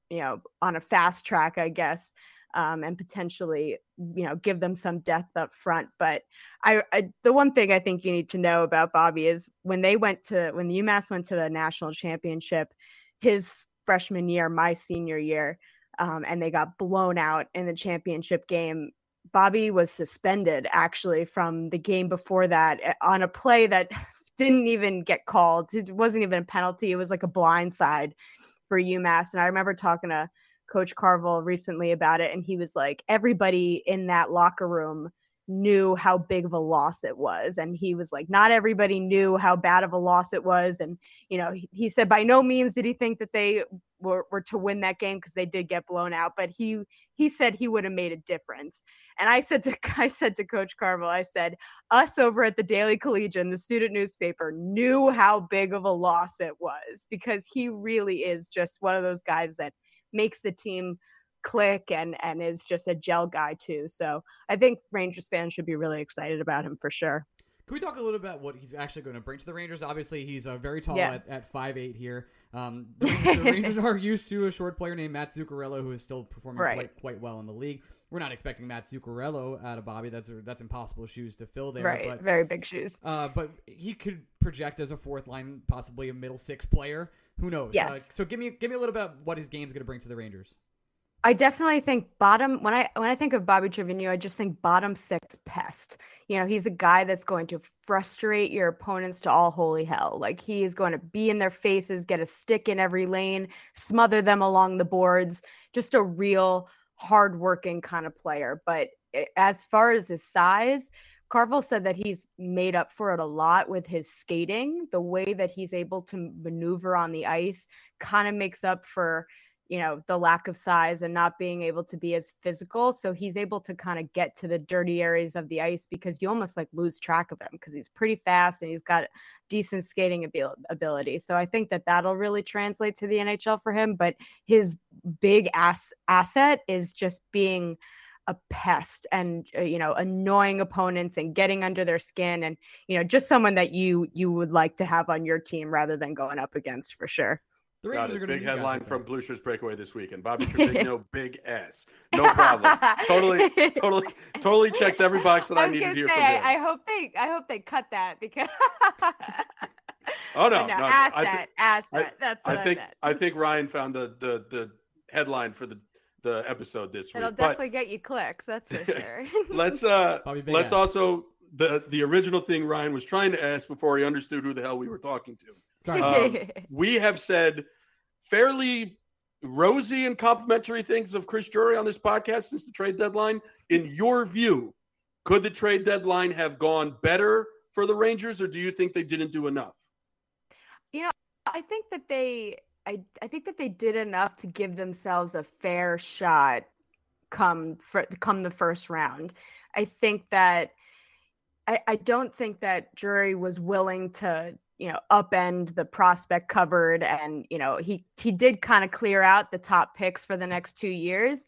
you know, on a fast track, I guess. Um, and potentially, you know, give them some depth up front. But I, I, the one thing I think you need to know about Bobby is when they went to when the UMass went to the national championship, his freshman year, my senior year, um, and they got blown out in the championship game. Bobby was suspended actually from the game before that eh, on a play that didn't even get called. It wasn't even a penalty. It was like a blind side for UMass. And I remember talking to Coach Carvel recently about it, and he was like, everybody in that locker room knew how big of a loss it was. And he was like, not everybody knew how bad of a loss it was. And, you know, he, he said by no means did he think that they were, were to win that game because they did get blown out, but he he said he would have made a difference. And I said to I said to Coach Carvel, I said, us over at the Daily Collegian, the student newspaper, knew how big of a loss it was because he really is just one of those guys that makes the team click and and is just a gel guy too. So I think Rangers fans should be really excited about him for sure. Can we talk a little bit about what he's actually going to bring to the Rangers? Obviously, he's uh, very tall Yeah. at, at 5'8 here. Um, the, Rangers, the Rangers are used to a short player named Matt Zuccarello, who is still performing Right. quite, quite well in the league. We're not expecting Matt Zuccarello out of Bobby. That's that's impossible shoes to fill there. right, But, very big shoes. uh, but he could project as a fourth line, possibly a middle six player. Who knows? Yes. Uh, so give me give me a little bit about what his game's going to bring to the Rangers. I definitely think bottom when I when I think of Bobby Trivigno, I just think bottom six pest. You know, he's a guy that's going to frustrate your opponents to all holy hell. Like he is going to be in their faces, get a stick in every lane, smother them along the boards. Just a real hardworking kind of player. But as far as his size, Carvel said that he's made up for it a lot with his skating. The way that he's able to maneuver on the ice kind of makes up for you know, the lack of size and not being able to be as physical. So he's able to kind of get to the dirty areas of the ice because you almost like lose track of him because he's pretty fast and he's got decent skating abil- ability. So I think that that'll really translate to the NHL for him. But his big ass asset is just being a pest and uh, you know annoying opponents and getting under their skin and you know just someone that you you would like to have on your team rather than going up against for sure. The Got Rangers are it. going to Big headline from Blue Shirts Breakaway this weekend. Bobby Trivigno, big S, No problem. totally, totally, totally checks every box that I, was need to hear say, from him. I, I hope they I hope they cut that because oh no, no, no, asset, I, thi- asset. That's what I I, think meant. I think Ryan found the the the headline for the the episode this week. It'll week. But definitely get you clicks. That's for sure. let's uh let's ass. also the the original thing Ryan was trying to ask before he understood who the hell we were talking to. Sorry. Um, we have said fairly rosy and complimentary things of Chris Drury on this podcast since the trade deadline. In your view, could the trade deadline have gone better for the Rangers, or do you think they didn't do enough? You know, I think that they I I think that they did enough to give themselves a fair shot come for come the first round. I think that I, I don't think that Drury was willing to, you know, upend the prospect cupboard and, you know, he he did kind of clear out the top picks for the next two years,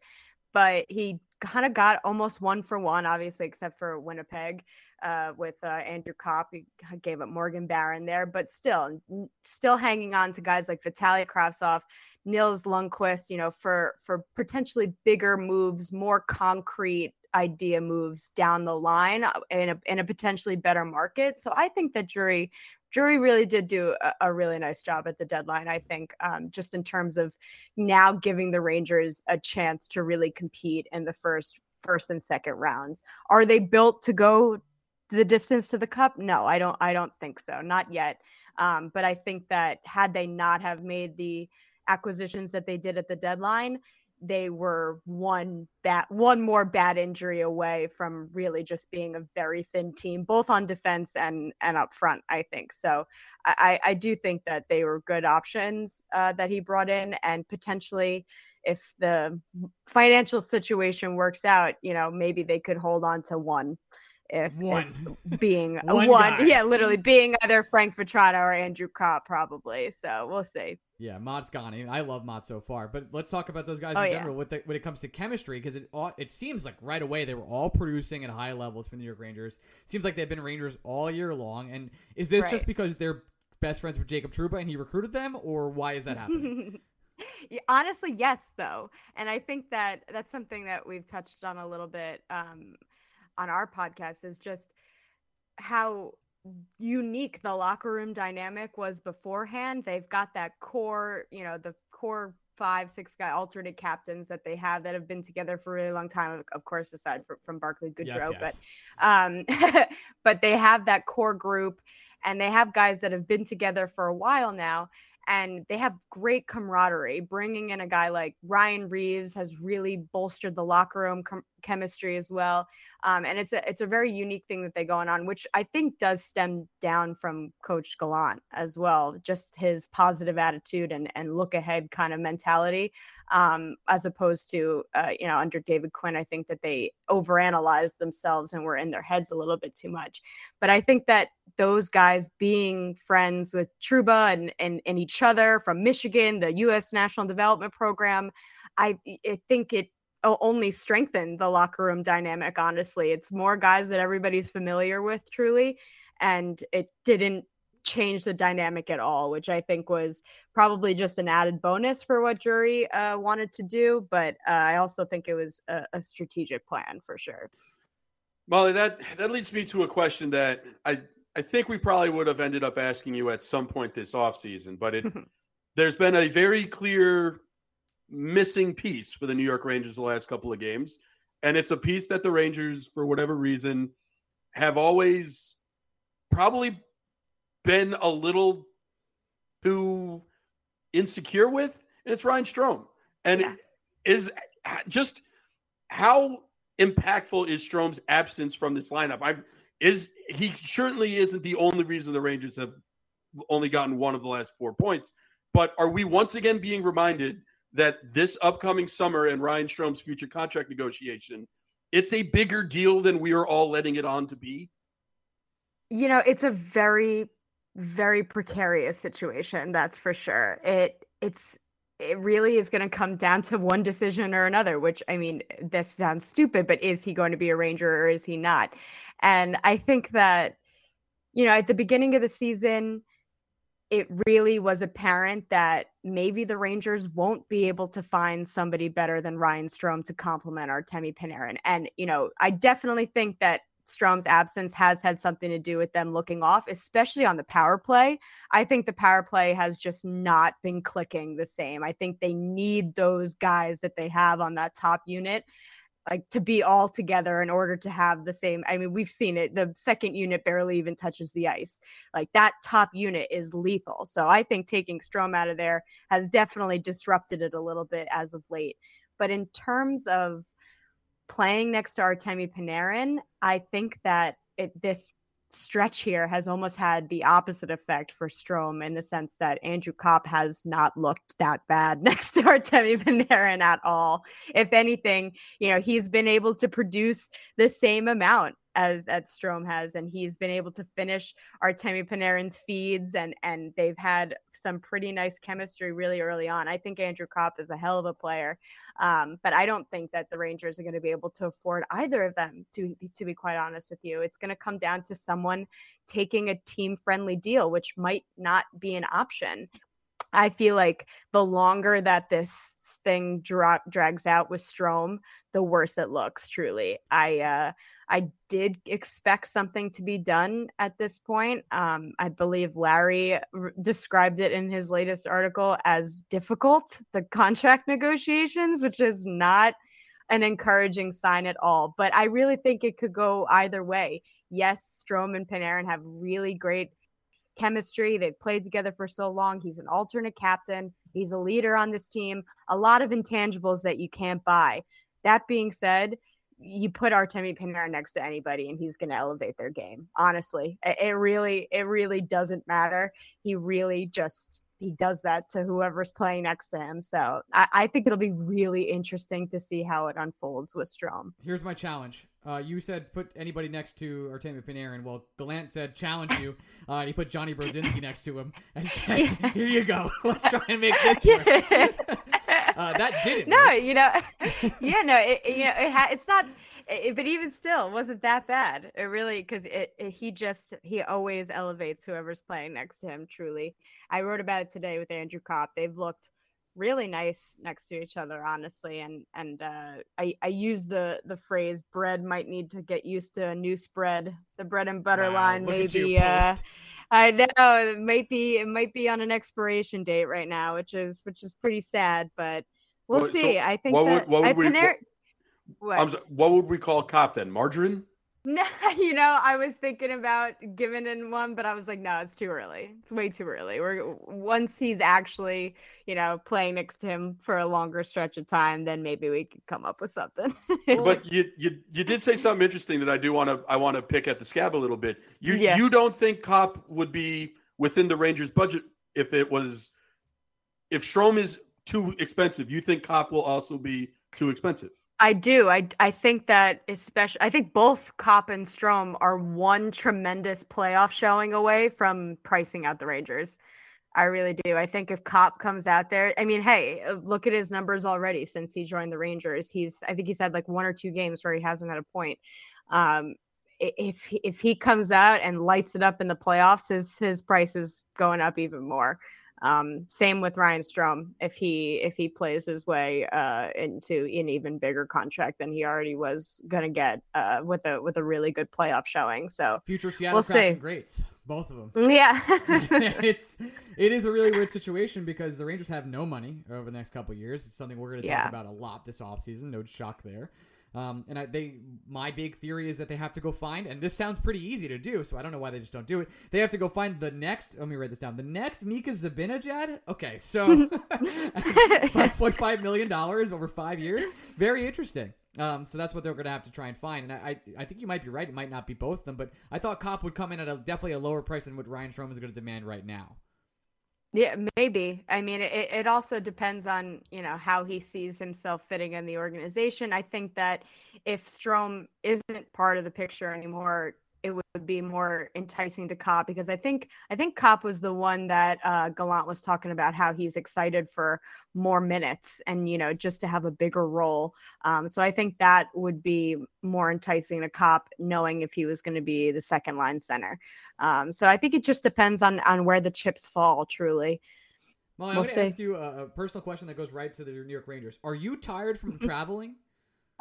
but he kind of got almost one for one, obviously, except for Winnipeg uh, with uh, Andrew Copp. He gave up Morgan Barron there, but still, still hanging on to guys like Vitaly Kravtsov, Nils Lundqvist, you know, for for potentially bigger moves, more concrete idea moves down the line uh, in a in a potentially better market. So I think that Drury Drury really did do a, a really nice job at the deadline. I think um, just in terms of now giving the Rangers a chance to really compete in the first first and second rounds. Are they built to go the distance to the cup? No, I don't. I don't think so. Not yet. Um, but I think that had they not have made the acquisitions that they did at the deadline, they were one bad, one more bad injury away from really just being a very thin team, both on defense and and up front. I think so. I I do think that they were good options uh, that he brought in, and potentially. If the financial situation works out, you know, maybe they could hold on to one if, if One. being One one, yeah, literally being either Frank Vatrano or Andrew Copp, probably. So we'll see. Yeah, Motte's gone. I, love Mott so far, but let's talk about those guys Oh, in yeah. general with the, when it comes to chemistry because it it seems like right away they were all producing at high levels for the New York Rangers. Seems like they've been Rangers all year long. And is this just because they're best friends with Jacob Trouba and he recruited them, or why is that happening? Honestly, yes, though, and I think that that's something that we've touched on a little bit um, on our podcast is just how unique the locker room dynamic was beforehand. They've got that core, you know, the core five, six guy alternate captains that they have that have been together for a really long time. Of course, aside from, from Barclay Goodrow, yes. but um, but they have that core group, and they have guys that have been together for a while now and they have great camaraderie. Bringing in a guy like Ryan Reaves has really bolstered the locker room com- chemistry as well, um, and it's a it's a very unique thing that they going on, which I think does stem down from Coach Gallant as well, just his positive attitude and and look ahead kind of mentality, um, as opposed to uh, you know under David Quinn, I think that they overanalyzed themselves and were in their heads a little bit too much. But I think that those guys being friends with Trouba and, and, and each other from Michigan, the U.S. National Development Program, I, I think it only strengthen the locker room dynamic. Honestly, it's more guys that everybody's familiar with, truly, and it didn't change the dynamic at all, which I think was probably just an added bonus for what Drury uh, wanted to do. But uh, I also think it was a, a strategic plan for sure. Mollie, that that leads me to a question that I I think we probably would have ended up asking you at some point this offseason, but it there's been a very clear missing piece for the New York Rangers the last couple of games. And it's a piece that the Rangers, for whatever reason, have always probably been a little too insecure with, and it's Ryan Strome. And Yeah. is just how impactful is Strome's absence from this lineup? I is he certainly isn't the only reason the Rangers have only gotten one of the last four points. But are we once again being reminded that this upcoming summer and Ryan Strome's future contract negotiation, it's a bigger deal than we are all letting it on to be? You know, it's a very, very precarious situation. That's for sure. It it's it really is going to come down to one decision or another. Which I mean, this sounds stupid, but is he going to be a Ranger or is he not? And I think that you know, at the beginning of the season, it really was apparent that maybe the Rangers won't be able to find somebody better than Ryan Strome to complement our Artemi Panarin. And, you know, I definitely think that Strome's absence has had something to do with them looking off, especially on the power play. I think the power play has just not been clicking the same. I think they need those guys that they have on that top unit like to be all together in order to have the same i mean we've seen it the second unit barely even touches the ice. Like that top unit is lethal. So i think taking strome out of there has definitely disrupted it a little bit as of late. But in terms of playing next to artemi panarin i think that it, this stretch here has almost had the opposite effect for Strome in the sense that Andrew Copp has not looked that bad next to Artemi Panarin at all. If anything, you know, he's been able to produce the same amount as that Strome has, and he's been able to finish Artemi Panarin's feeds, and and they've had some pretty nice chemistry really early on. I think Andrew Copp is a hell of a player, um, but I don't think that the Rangers are going to be able to afford either of them. To to be quite honest with you, it's going to come down to someone taking a team friendly deal, which might not be an option. I feel like the longer that this thing dra- drags out with Strome, the worse it looks. Truly, I uh, I did expect something to be done at this point. Um, I believe Larry r- described it in his latest article as difficult, the contract negotiations, which is not an encouraging sign at all. But I really think it could go either way. Yes, Strome and Panarin have really great chemistry. They've played together for so long. He's an alternate captain. He's a leader on this team. A lot of intangibles that you can't buy. That being said, you put Artemi Panarin next to anybody and he's going to elevate their game. Honestly, it really, it really doesn't matter. He really just he does that to whoever's playing next to him. So I, I think it'll be really interesting to see how it unfolds with Strome. Here's my challenge. Uh, you said put anybody next to Artemi Panarin. Well, Gallant said challenge you, uh, and he put Jonny Brodzinski next to him and said. "Here you go. Let's try and make this work." Uh, that didn't. No, work. you know, yeah, no, it, you know, it ha- it's not it, but even still, it wasn't that bad. It really because it, it, he just he always elevates whoever's playing next to him. Truly, I wrote about it today with Andrew Copp. They've looked really nice next to each other, honestly. And and uh, I I use the the phrase bread might need to get used to a new spread. The bread and butter wow, line maybe. Uh, I know it might be it might be on an expiration date right now, which is which is pretty sad, but we'll see. I think what that, would, what would I, we, Paner- what? Sorry, what would we call Copp then? Margarine? No, you know, I was thinking about giving in one, but I was like, no, it's too early. It's way too early. We're once he's actually, you know, playing next to him for a longer stretch of time, then maybe we could come up with something. but you you you did say something interesting that I do want to I want to pick at the scab a little bit. You yeah. you don't think Copp would be within the Rangers budget if it was if Strome is too expensive, you think Copp will also be too expensive? I do. I I think that especially I think both Copp and Strome are one tremendous playoff showing away from pricing out the Rangers. I really do. I think if Copp comes out there, I mean, hey, uh, look at his numbers already since he joined the Rangers. He's I think he's had like one or two games where he hasn't had a point. Um, if if he comes out and lights it up in the playoffs, his his price is going up even more. Um, same with Ryan Strome. If he if he plays his way uh, into an even bigger contract than he already was going to get uh, with a with a really good playoff showing. So future Seattle we'll see. greats, both of them. Yeah, it's it is a really weird situation because the Rangers have no money over the next couple years. It's something we're going to talk yeah. about a lot this offseason. No shock there. Um, and I, they, my big theory is that they have to go find, and this sounds pretty easy to do, so I don't know why they just don't do it. They have to go find the next. Let me write this down. The next Mika Zibanejad. Okay, so five point five million dollars over five years. Very interesting. Um, so that's what they're going to have to try and find. And I, I, I, think you might be right. It might not be both of them, but I thought Copp would come in at a, definitely a lower price than what Ryan Strome is going to demand right now. Yeah, maybe. I mean, it, it also depends on, you know, how he sees himself fitting in the organization. I think that if Strome isn't part of the picture anymore, it would be more enticing to Copp because I think I think Copp was the one that uh, Gallant was talking about how he's excited for more minutes and you know just to have a bigger role. Um, so I think that would be more enticing to Copp, knowing if he was going to be the second line center. Um, so I think it just depends on on where the chips fall. Truly. Well, I'm we'll going to ask you a, a personal question that goes right to the New York Rangers. Are you tired from traveling?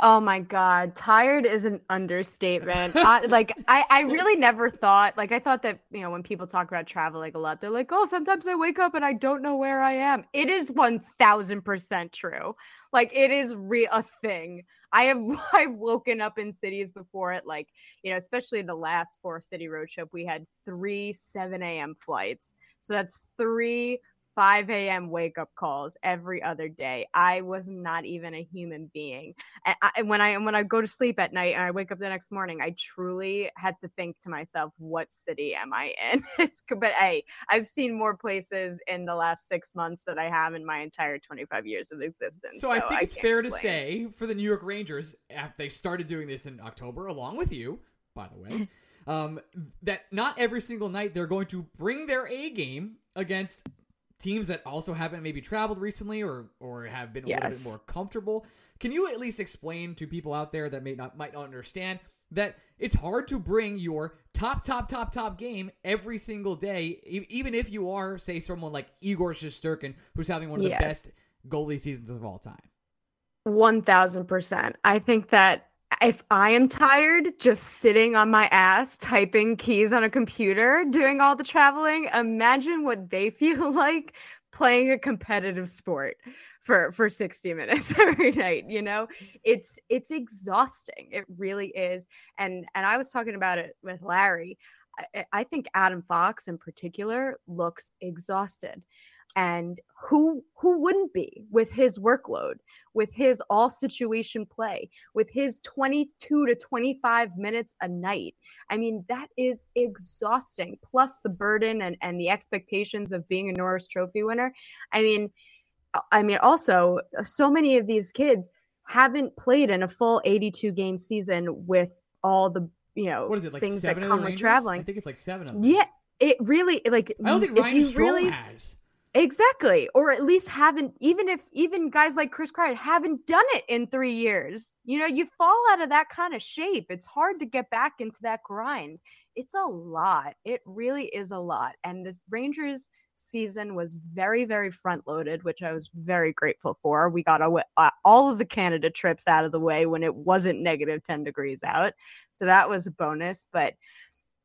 Oh my god, tired is an understatement. I, like I, I really never thought like I thought that you know when people talk about traveling a lot, they're like, oh, sometimes I wake up and I don't know where I am. It is one thousand percent true. Like it is real a thing. I have I've woken up in cities before at like you know especially the last four city road trip we had three seven a.m. flights. So that's three 5 a.m. wake up calls every other day. I was not even a human being. And, I, when I when I go to sleep at night and I wake up the next morning, I truly had to think to myself, "What city am I in?" but hey, I've seen more places in the last six months than I have in my entire 25 years of existence. So, so I think I it's fair complain. to say for the New York Rangers, after they started doing this in October, along with you, by the way. um, that not every single night they're going to bring their A game against teams that also haven't maybe traveled recently or or have been a yes. little bit more comfortable. Can you at least explain to people out there that may not might not understand that it's hard to bring your top top top top game every single day, even if you are say someone like Igor Shesterkin, who's having one of yes. the best goalie seasons of all time. One thousand percent. I think that if I am tired just sitting on my ass typing keys on a computer doing all the traveling, imagine what they feel like playing a competitive sport for for 60 minutes every night you know? It's it's exhausting. It really is. And and i was talking about it with larry. I, I think adam fox in particular looks exhausted and who who wouldn't be with his workload with his all situation play with his 22 to 25 minutes a night? I mean that is exhausting plus the burden and, and the expectations of being a norris trophy winner. I mean i mean also uh, so many of these kids haven't played in a full 82 game season with all the you know what is it like things that come with traveling. I think it's like seven of them. Yeah it really like i don't think ryan Strome really has Exactly. Or at least haven't even if even guys like Chris Kreider haven't done it in 3 years. You know, you fall out of that kind of shape. It's hard to get back into that grind. It's a lot. It really is a lot. And this Rangers season was very very front loaded, which I was very grateful for. We got uh, all of the Canada trips out of the way when it wasn't negative 10 degrees out. So that was a bonus, but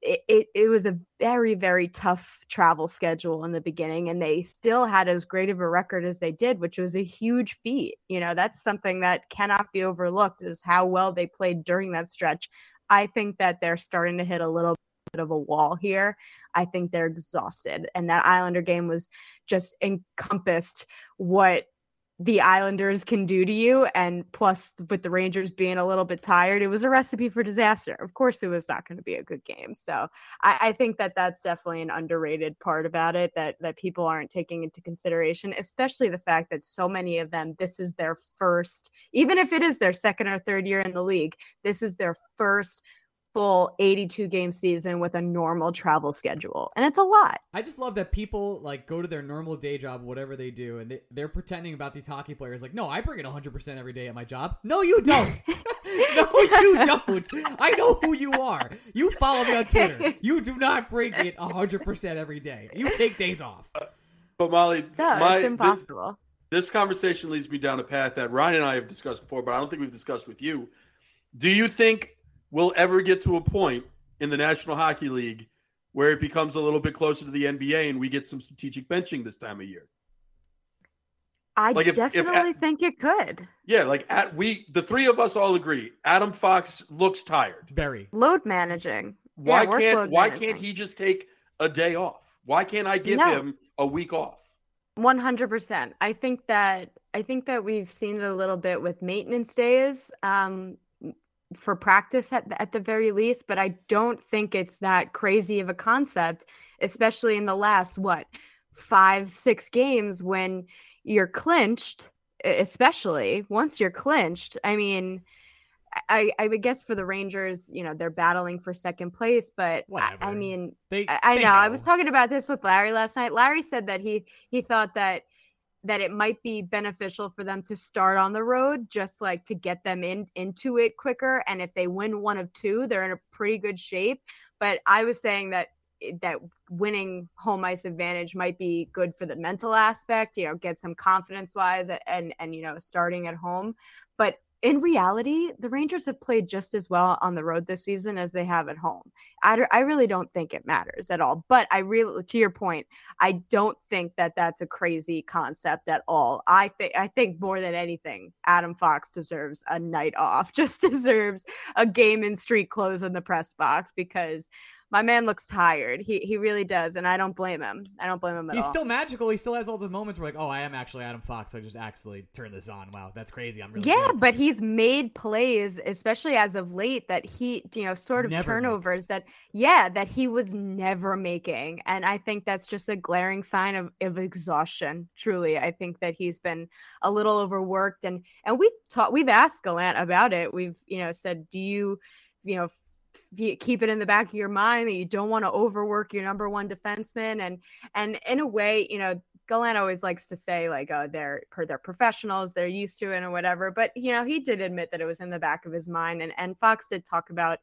it, it, was a very very tough travel schedule in the beginning and they still had as great of a record as they did which was a huge feat you know that's something that cannot be overlooked is how well they played during that stretch. I think that they're starting to hit a little bit of a wall here. I think they're exhausted and that islander game was just encompassed what the Islanders can do to you. And plus, with the Rangers being a little bit tired, it was a recipe for disaster. Of course, it was not going to be a good game. So I, I, think that that's definitely an underrated part about it that that people aren't taking into consideration, especially the fact that so many of them, this is their first, even if it is their second or third year in the league, this is their first full 82 game season with a normal travel schedule. And it's a lot. I just love that people like go to their normal day job, whatever they do, and they, they're pretending about these hockey players like, no, I bring it 100% every day at my job. No, you don't. no, you don't. I know who you are. You follow me on Twitter. You do not bring it 100% every day. You take days off. Uh, but Mollie, no, my, it's impossible. This, this conversation leads me down a path that Ryan and I have discussed before, but I don't think we've discussed with you. Do you think will ever get to a point in the National Hockey League where it becomes a little bit closer to the NBA and we get some strategic benching this time of year. I like if, definitely if, think it could. Yeah, like at we the three of us all agree. Adam Fox looks tired. Very load managing. Why yeah, can't why managing. can't he just take a day off? Why can't I give no. him a week off? One hundred percent. I think that I think that we've seen it a little bit with maintenance days. Um, for practice at, at the very least, but I don't think it's that crazy of a concept, especially in the last, what, five, six games when you're clinched, especially once you're clinched. I mean, I, I would guess for the Rangers, you know, they're battling for second place, but I, I, mean, they, I, I they know. I was talking about this with Larry last night. Larry said that he he thought that that it might be beneficial for them to start on the road, just like to get them in into it quicker. And if they win one of two, they're in a pretty good shape. But I was saying that eh, that winning home ice advantage might be good for the mental aspect, you know, get some confidence wise and and you know, starting at home. But in reality, the Rangers have played just as well on the road this season as they have at home. I, I really don't think it matters at all. But I really, to your point, I don't think that that's a crazy concept at all. I think I think more than anything, Adam Fox deserves a night off. Just deserves a game in street clothes in the press box because my man looks tired. He he really does, and I don't blame him. I don't blame him at He's all. still magical. He still has all the moments where like, oh, I am actually Adam Fox. I just actually turned this on. Wow, that's crazy. I'm really yeah, good. but he's made plays, especially as of late, that he you know sort of Never turnovers makes. that yeah that he was never making, and I think that's just a glaring sign of of exhaustion. Truly, I think that he's been a little overworked, and and we taught we've asked Gallant about it. We've you know said, do you you know keep it in the back of your mind that you don't want to overwork your number one defenseman and and in a way you know Gallant always likes to say like oh they're they're professionals they're used to it or whatever but you know he did admit that it was in the back of his mind and and Fox did talk about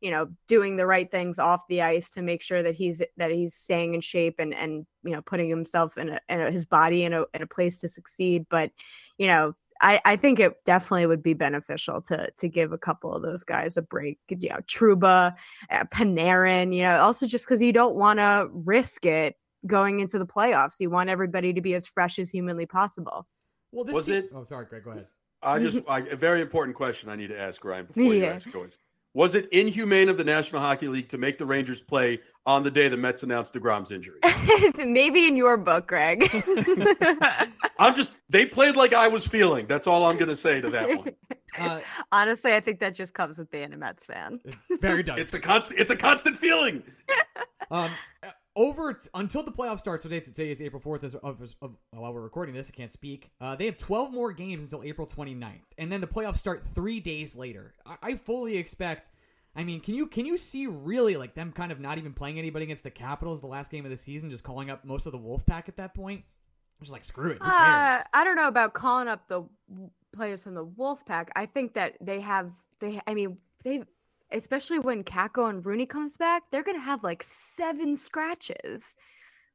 you know doing the right things off the ice to make sure that he's that he's staying in shape and and you know putting himself in, a, in a, his body in a, in a place to succeed but you know I, I think it definitely would be beneficial to to give a couple of those guys a break. You know, Trouba, uh, Panarin. You know, also just because you don't want to risk it going into the playoffs. You want everybody to be as fresh as humanly possible. well, this Was team- it- Oh, sorry, Greg. Go ahead. I just I, a very important question I need to ask Ryan before you Yeah. ask yours. Was it inhumane of the National Hockey League to make the Rangers play on the day the Mets announced Degrom's injury? Maybe in your book, Greg. I'm just they played like I was feeling. That's all I'm going to say to that one. Uh, Honestly, I think that just comes with being a Mets fan. very does. It's a constant. It's a constant feeling. Um, over t- until the playoffs start. So today, today is April fourth. As of, of, of- while we're recording this, I can't speak. Uh, they have twelve more games until April 29th. and then the playoffs start three days later. I, I fully expect. I mean, can you can you see really like them kind of not even playing anybody against the Capitals the last game of the season, just calling up most of the Wolf Pack at that point? I'm just like screw it. Uh. I don't know about calling up the w- players from the Wolf Pack. I think that they have they. I mean, they especially when Kakko and Rooney comes back, they're gonna have like seven scratches.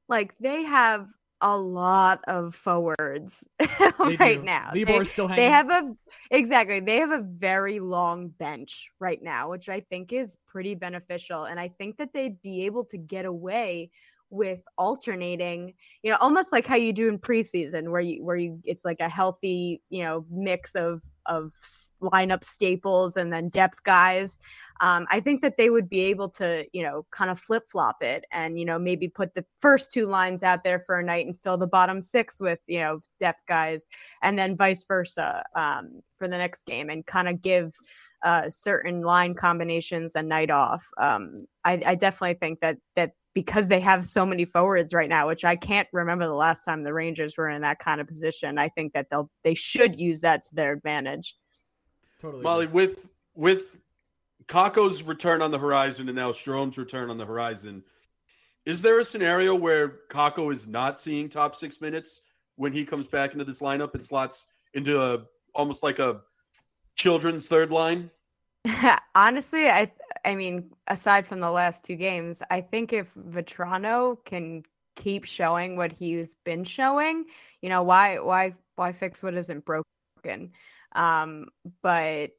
Like they have a lot of forwards right do. now. Libor's They- still hanging. they have a exactly they have a very long bench right now which i think is pretty beneficial and i think that they'd be able to get away with alternating you know almost like how you do in preseason where you where you it's like a healthy you know mix of of lineup staples and then depth guys um, I think that they would be able to, you know, kind of flip flop it and, you know, maybe put the first two lines out there for a night and fill the bottom six with, you know, depth guys and then vice versa um, for the next game and kind of give uh, certain line combinations a night off. Um, I, I definitely think that that because they have so many forwards right now, which I can't remember the last time the Rangers were in that kind of position. I think that they'll they should use that to their advantage. totally. Mollie, with with Kakko's return on the horizon and now Strome's return on the horizon, is there a scenario where Kako is not seeing top six minutes when he comes back into this lineup and slots into a almost like a children's third line? Honestly, I I mean, aside from the last two games, I think if Vatrano can keep showing what he's been showing, you know, why why why fix what isn't broken? Um, but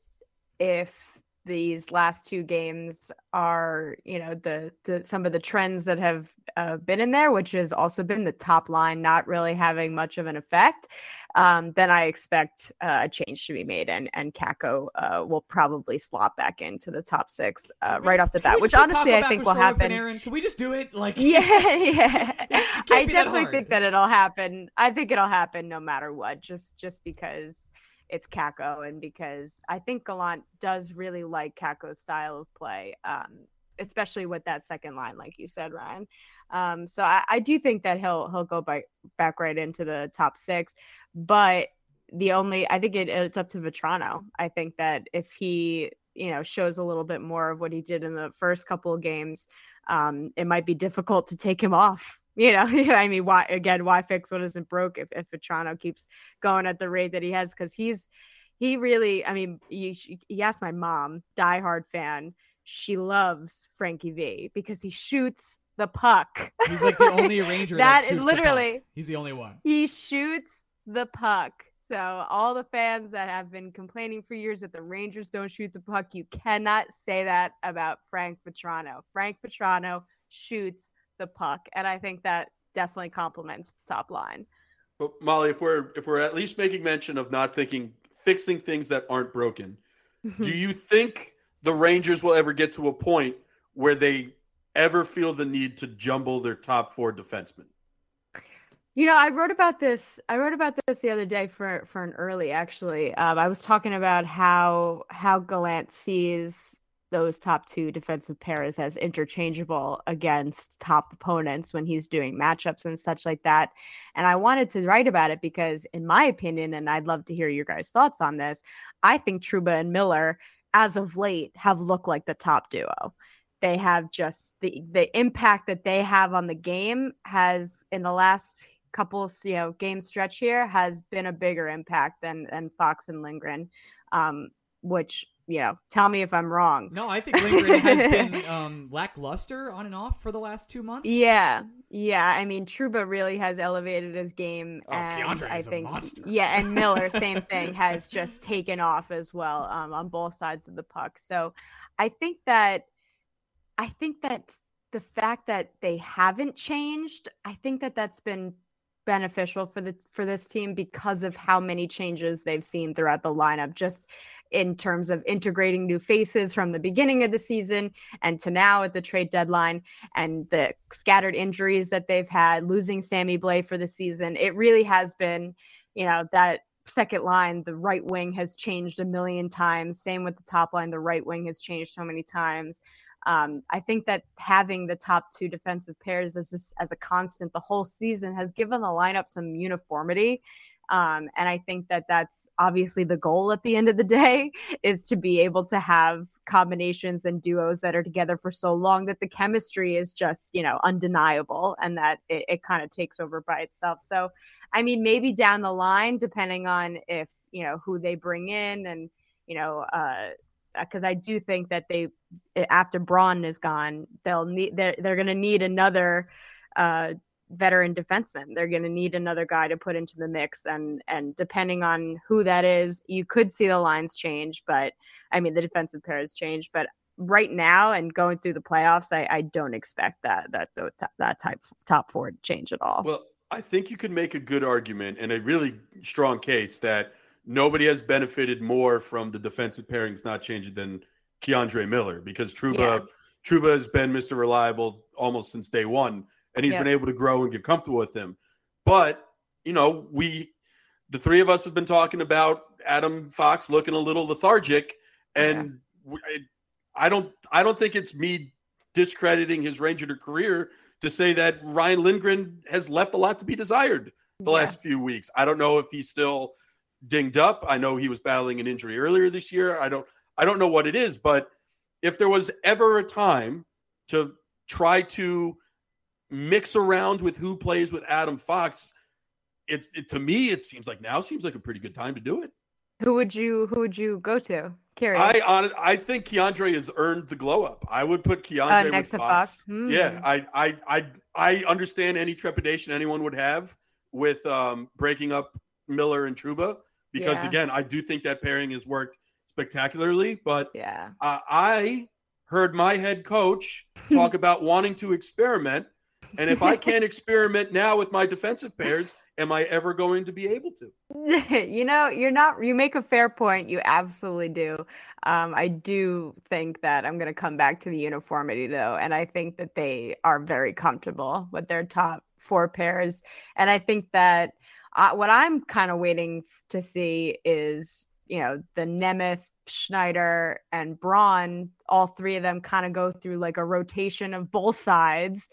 if these last two games are, you know, the the some of the trends that have uh, been in there, which has also been the top line not really having much of an effect, um, then I expect uh, a change to be made, and and Kakko uh, will probably slot back into the top six uh, right off the bat, which honestly I think will happen. Panarin? Can we just do it? Like, Yeah, yeah. I be that definitely think that it'll happen. I think it'll happen no matter what, just just because it's Kakko and because I think Gallant does really like Kakko's style of play. Um, especially with that second line, like you said, Ryan. Um, so I, I do think that he'll he'll go back back right into the top six, but the only I think it, it's up to Vatrano. I think that if he you know shows a little bit more of what he did in the first couple of games, um, it might be difficult to take him off. You know, I mean, why again? Why fix what isn't broke if if Vatrano keeps going at the rate that he has? Because he's he really. I mean, you, asked my mom, diehard fan. She loves Frankie V because he shoots the puck. He's like the only Ranger that, that literally. He's the only one. He shoots the puck. So all the fans that have been complaining for years that the Rangers don't shoot the puck, you cannot say that about Frank Vatrano. Frank Vatrano shoots the puck, and I think that definitely complements top line. But Mollie, if we're if we're at least making mention of not thinking fixing things that aren't broken, do you think the Rangers will ever get to a point where they ever feel the need to jumble their top four defensemen? You know, I wrote about this. I wrote about this the other day for for an early. Actually, um, I was talking about how how Gallant sees those top two defensive pairs as interchangeable against top opponents when he's doing matchups and such like that. And I wanted to write about it because, in my opinion, and I'd love to hear your guys' thoughts on this, I think Trouba and Miller, as of late, have looked like the top duo they have just the the impact that they have on the game has in the last couple you know game stretch here has been a bigger impact than than Fox and Lindgren, um, which you know tell me if I'm wrong. No, I think Lindgren has been um, lackluster on and off for the last two months. Yeah, yeah. I mean, Trouba really has elevated his game, oh, and I think monster. yeah, and Miller same thing has just taken off as well um, on both sides of the puck. So I think that I think that the fact that they haven't changed, I think that that's been beneficial for the for this team because of how many changes they've seen throughout the lineup just in terms of integrating new faces from the beginning of the season and to now at the trade deadline and the scattered injuries that they've had losing Sammy Blais for the season. It really has been you know that second line the right wing has changed a million times. Same with the top line the right wing has changed so many times um, I think that having the top two defensive pairs as as a constant the whole season has given the lineup some uniformity. Um, and I think that that's obviously the goal at the end of the day is to be able to have combinations and duos that are together for so long that the chemistry is just, you know, undeniable and that it, it kind of takes over by itself. So, I mean, maybe down the line, depending on if, you know, who they bring in and, you know, uh, because I do think that they after Braun is gone, they'll need they're they're going to need another uh, veteran defenseman. They're going to need another guy to put into the mix, and and depending on who that is, you could see the lines change. But I mean, the defensive pair has changed, But right now, and going through the playoffs, I, I don't expect that that that type top four to change at all. Well, I think you could make a good argument and a really strong case that nobody has benefited more from the defensive pairings not changing than K'Andre Miller because Trouba yeah. Trouba has been Mr. Reliable almost since day one, and he's been able to grow and get comfortable with him. But you know, we the three of us have been talking about Adam Fox looking a little lethargic, and yeah. I don't I don't think it's me discrediting his Ranger career to say that Ryan Lindgren has left a lot to be desired the yeah. last few weeks. I don't know if he's still dinged up. I know he was battling an injury earlier this year. I don't I don't know what it is, but if there was ever a time to try to mix around with who plays with Adam Fox, it's it, to me it seems like now seems like a pretty good time to do it. Who would you who would you go to? Curious. I on I think K'Andre has earned the glow up. I would put K'Andre uh, next with Fox. Fox. Hmm. Yeah, I, I I I understand any trepidation anyone would have with um, breaking up Miller and Trouba because yeah. again, I do think that pairing has worked spectacularly. But yeah, uh, I heard my head coach talk about wanting to experiment, and if I can't experiment now with my defensive pairs, am I ever going to be able to? you know, you're not. You make a fair point. You absolutely do. Um, I do think that I'm going to come back to the uniformity though, and I think that they are very comfortable with their top four pairs, and I think that uh, what I'm kind of waiting to see is, you know, the Nemeth Schneider and Braun, all three of them kind of go through like a rotation of both sides.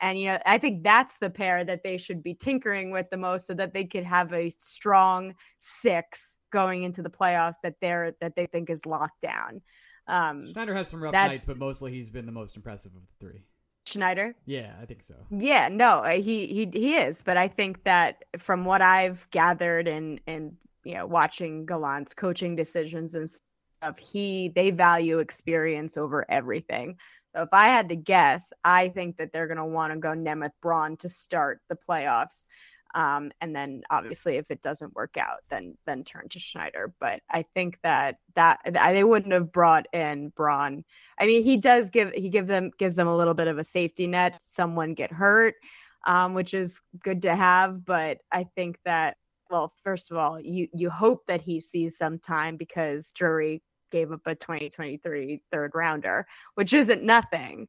And, you know, I think that's the pair that they should be tinkering with the most so that they could have a strong six going into the playoffs that they're that they think is locked down. Um, Schneider has some rough nights, but mostly he's been the most impressive of the three. Schneider. Yeah, I think so. Yeah, no, uh, he he he is, but I think that from what I've gathered and and you know watching Gallant's coaching decisions and stuff, he they value experience over everything. So if I had to guess, I think that they're going to want to go Nemeth Braun to start the playoffs. Um, and then obviously if it doesn't work out, then then turn to Schneider. But I think that that they wouldn't have brought in Braun. I mean, he does give he give them gives them a little bit of a safety net. Someone get hurt, um, which is good to have. But I think that well, first of all, you you hope that he sees some time because Drury gave up a 2023 third rounder, which isn't nothing.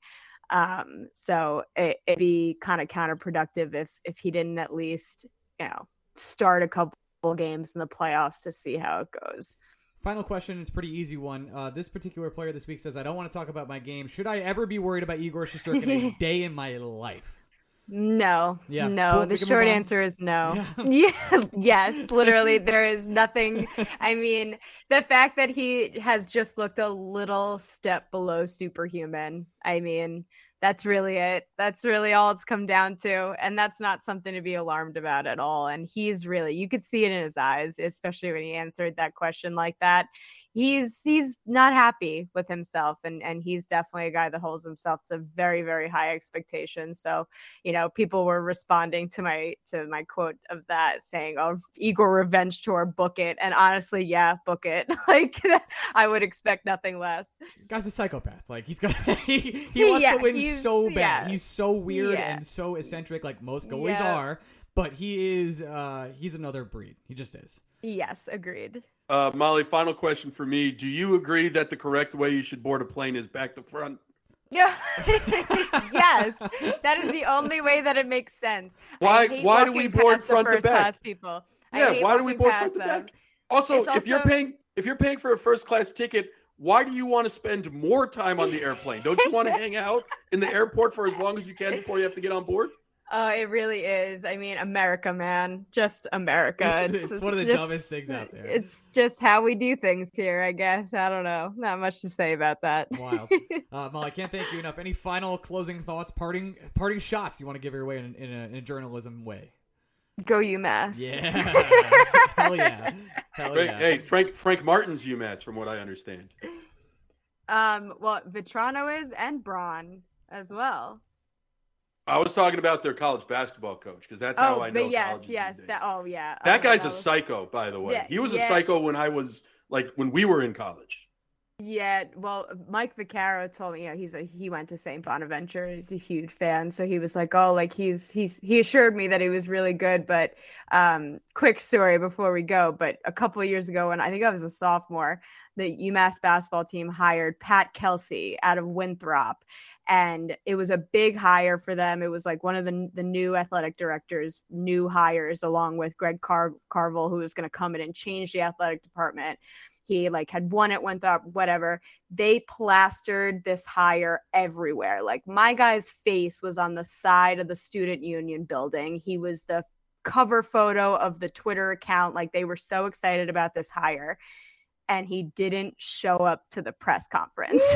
Um, so it, it'd be kind of counterproductive if if he didn't at least, you know, start a couple games in the playoffs to see how it goes. Final question. It's a pretty easy one. Uh, this particular player this week says, "I don't want to talk about my game. Should I ever be worried about Igor Shesterkin a day in my life?" No, Yeah, no. cool, The we can move short answer is no. Yeah. Yeah. yes, literally, there is nothing. I mean, the fact that he has just looked a little step below superhuman. I mean, that's really it. That's really all it's come down to. And that's not something to be alarmed about at all. And he's really, you could see it in his eyes, especially when he answered that question like that. He's he's not happy with himself, and and he's definitely a guy that holds himself to very very high expectations. So you know, people were responding to my to my quote of that saying, "Oh, Igor revenge tour, book it." And honestly, yeah, book it. like I would expect nothing less. Guy's a psychopath. Like he's got he, he wants Yeah, to win so bad. yeah. He's so weird Yeah. and so eccentric, like most goalies are. But he is uh he's another breed. He just is. Yes, agreed. Uh, Mollie, final question for me. Do you agree that the correct way you should board a plane is back to front? Yeah. yes, that is the only way that it makes sense. Why- why do we board front to back? People. Yeah, why do we board front to back? Also, It's if you're paying if you're paying for a first class ticket, why do you want to spend more time on the airplane? Don't you want to hang out in the airport for as long as you can before you have to get on board? Oh, it really is. I mean, America, man, just America. It's- it's one of the just- dumbest things out there. It's just how we do things here, I guess. I don't know. Not much to say about that. Wild. Uh, Mollie, I can't thank you enough. Any final closing thoughts, parting parting shots you want to give your way in, in, a, in a journalism way? Go UMass. Yeah. Hell yeah. Hell Frank, yeah. Hey, Frank Frank Martin's UMass, from what I understand. Um, well, Vatrano is and Braun as well. I was talking about their college basketball coach because that's how oh, I know but yes, yes. That, oh, yeah. That oh, guy's a was- psycho, by the way. Yeah, he was a psycho when I was like when we were in college. Yeah, well, Mike Vaccaro told me, you know, he's a he went to St. Bonaventure. He's a huge fan, so he was like, "Oh, like he's he's he assured me that he was really good." But um, quick story before we go, but a couple of years ago, when I think I was a sophomore, the UMass basketball team hired Pat Kelsey out of Winthrop, and it was a big hire for them. It was like one of the the new athletic directors' new hires, along with Greg Car- Carvel, who was going to come in and change the athletic department. He like had won it went up whatever. They plastered this hire everywhere. Like my guy's face was on the side of the student union building. He was the cover photo of the twitter account. Like they were so excited about this hire and he didn't show up to the press conference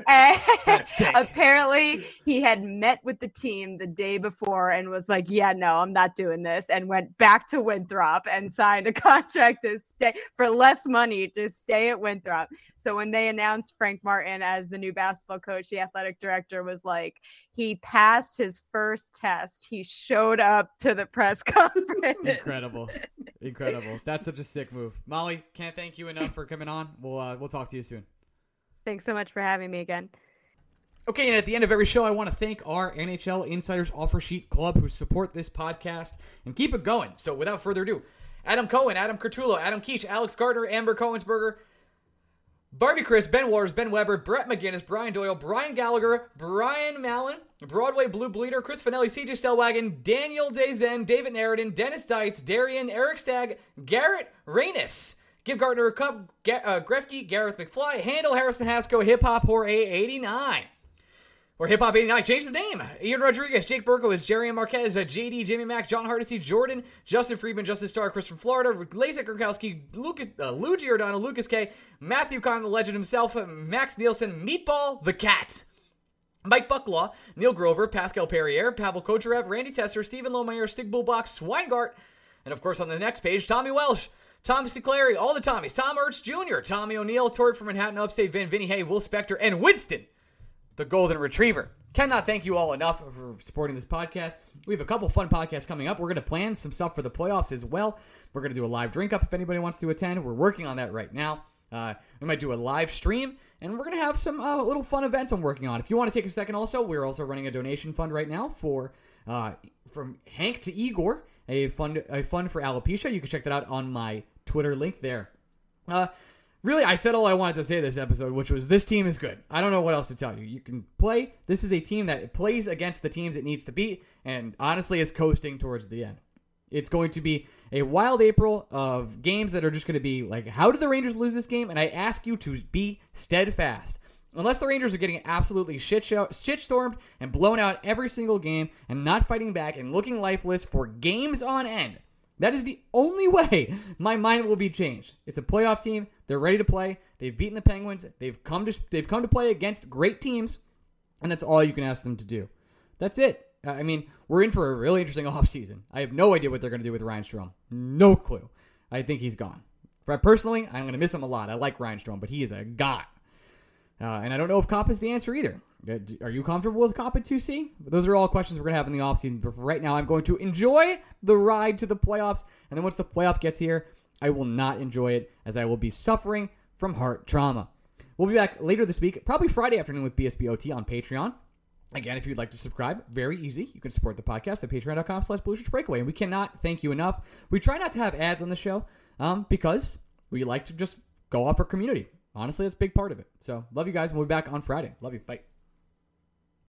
and That's sick. apparently he had met with the team the day before and was like yeah no i'm not doing this and went back to winthrop and signed a contract to stay for less money to stay at winthrop so when they announced frank martin as the new basketball coach the athletic director was like he passed his first test he showed up to the press conference Incredible. Incredible. That's such a sick move. Mollie, can't thank you enough for coming on. We'll uh, we'll talk to you soon. thanks so much for having me again Okay, and at the end of every show, I want to thank our NHL Insiders Offer Sheet Club who support this podcast and keep it going. So without further ado, Adam Cohen, Adam Curtulo, Adam Keach, Alex Gardner, Amber Cohensberger, Barbie Chris, Ben Waters, Ben Weber, Brett McGinnis, Brian Doyle, Brian Gallagher, Brian Mallon, Broadway Blue Bleeder, Chris Finelli, CJ Stellwagen, Daniel Dazen, David Narradin, Dennis Dietz, Darian, Eric Stagg, Garrett Reynis, Give Gardner a cup. Ge- uh, Gretzky, Gareth McFly, Handle, Harrison Hasco, Hip Hop Whore A89. Or Hip Hop 89, change his name. Ian Rodriguez, Jake Berkowitz, Jerry Marquez, uh, JD, Jimmy Mack, John Hardesty, Jordan, Justin Friedman, Justice Star, Chris from Florida, Lazek Gronkowski, Lucas, uh, Lucas K, Matthew Kahn, the legend himself, uh, Max Nielsen, Meatball, the cat. Mike Bucklaw, Neil Grover, Pascal Perrier, Pavel Kocharev, Randy Tesser, Stephen Lomeyer, Stig Bulbach, Swingart, and of course on the next page, Tommy Welsh, Tom Clary, all the Tommies, Tom Ertz Jr., Tommy O'Neill, Tori from Manhattan, Upstate, Vin, Vinny Hay, Will Spector, and Winston the Golden Retriever. Cannot thank you all enough for supporting this podcast. We have a couple fun podcasts coming up. We're going to plan some stuff for the playoffs as well. We're going to do a live drink up if anybody wants to attend. We're working on that right now. Uh, we might do a live stream, and we're going to have some uh, little fun events I'm working on. If you want to take a second, also, we're also running a donation fund right now for uh, from Hank to Igor, a fund a fund for alopecia. You can check that out on my Twitter link there. Uh, really, I said all I wanted to say this episode, which was this team is good. I don't know what else to tell you. You can play. This is a team that plays against the teams it needs to beat, and honestly is coasting towards the end. It's going to be a wild April of games that are just going to be like, how did the Rangers lose this game? And I ask you to be steadfast. Unless the Rangers are getting absolutely shit show, shit stormed and blown out every single game and not fighting back and looking lifeless for games on end, that is the only way my mind will be changed. It's a playoff team. They're ready to play. They've beaten the Penguins. They've come to they've come to play against great teams, and that's all you can ask them to do. That's it. I mean, we're in for a really interesting offseason. I have no idea what they're going to do with Ryan Strome. No clue. I think he's gone. But personally, I'm going to miss him a lot. I like Ryan Strome, but he is a god. Uh, and I don't know if Copp is the answer either. Are you comfortable with Copp at 2C? Those are all questions we're going to have in the offseason. But for right now, I'm going to enjoy the ride to the playoffs. And then once the playoff gets here, I will not enjoy it as I will be suffering from heart trauma. We'll be back later this week, probably Friday afternoon with BSBOT on Patreon. Again, if you'd like to subscribe, very easy. You can support the podcast at patreon.com slash breakaway. And we cannot thank you enough. We try not to have ads on the show um, because we like to just go off our community. Honestly, that's a big part of it. So love you guys. We'll be back on Friday. Love you. Bye.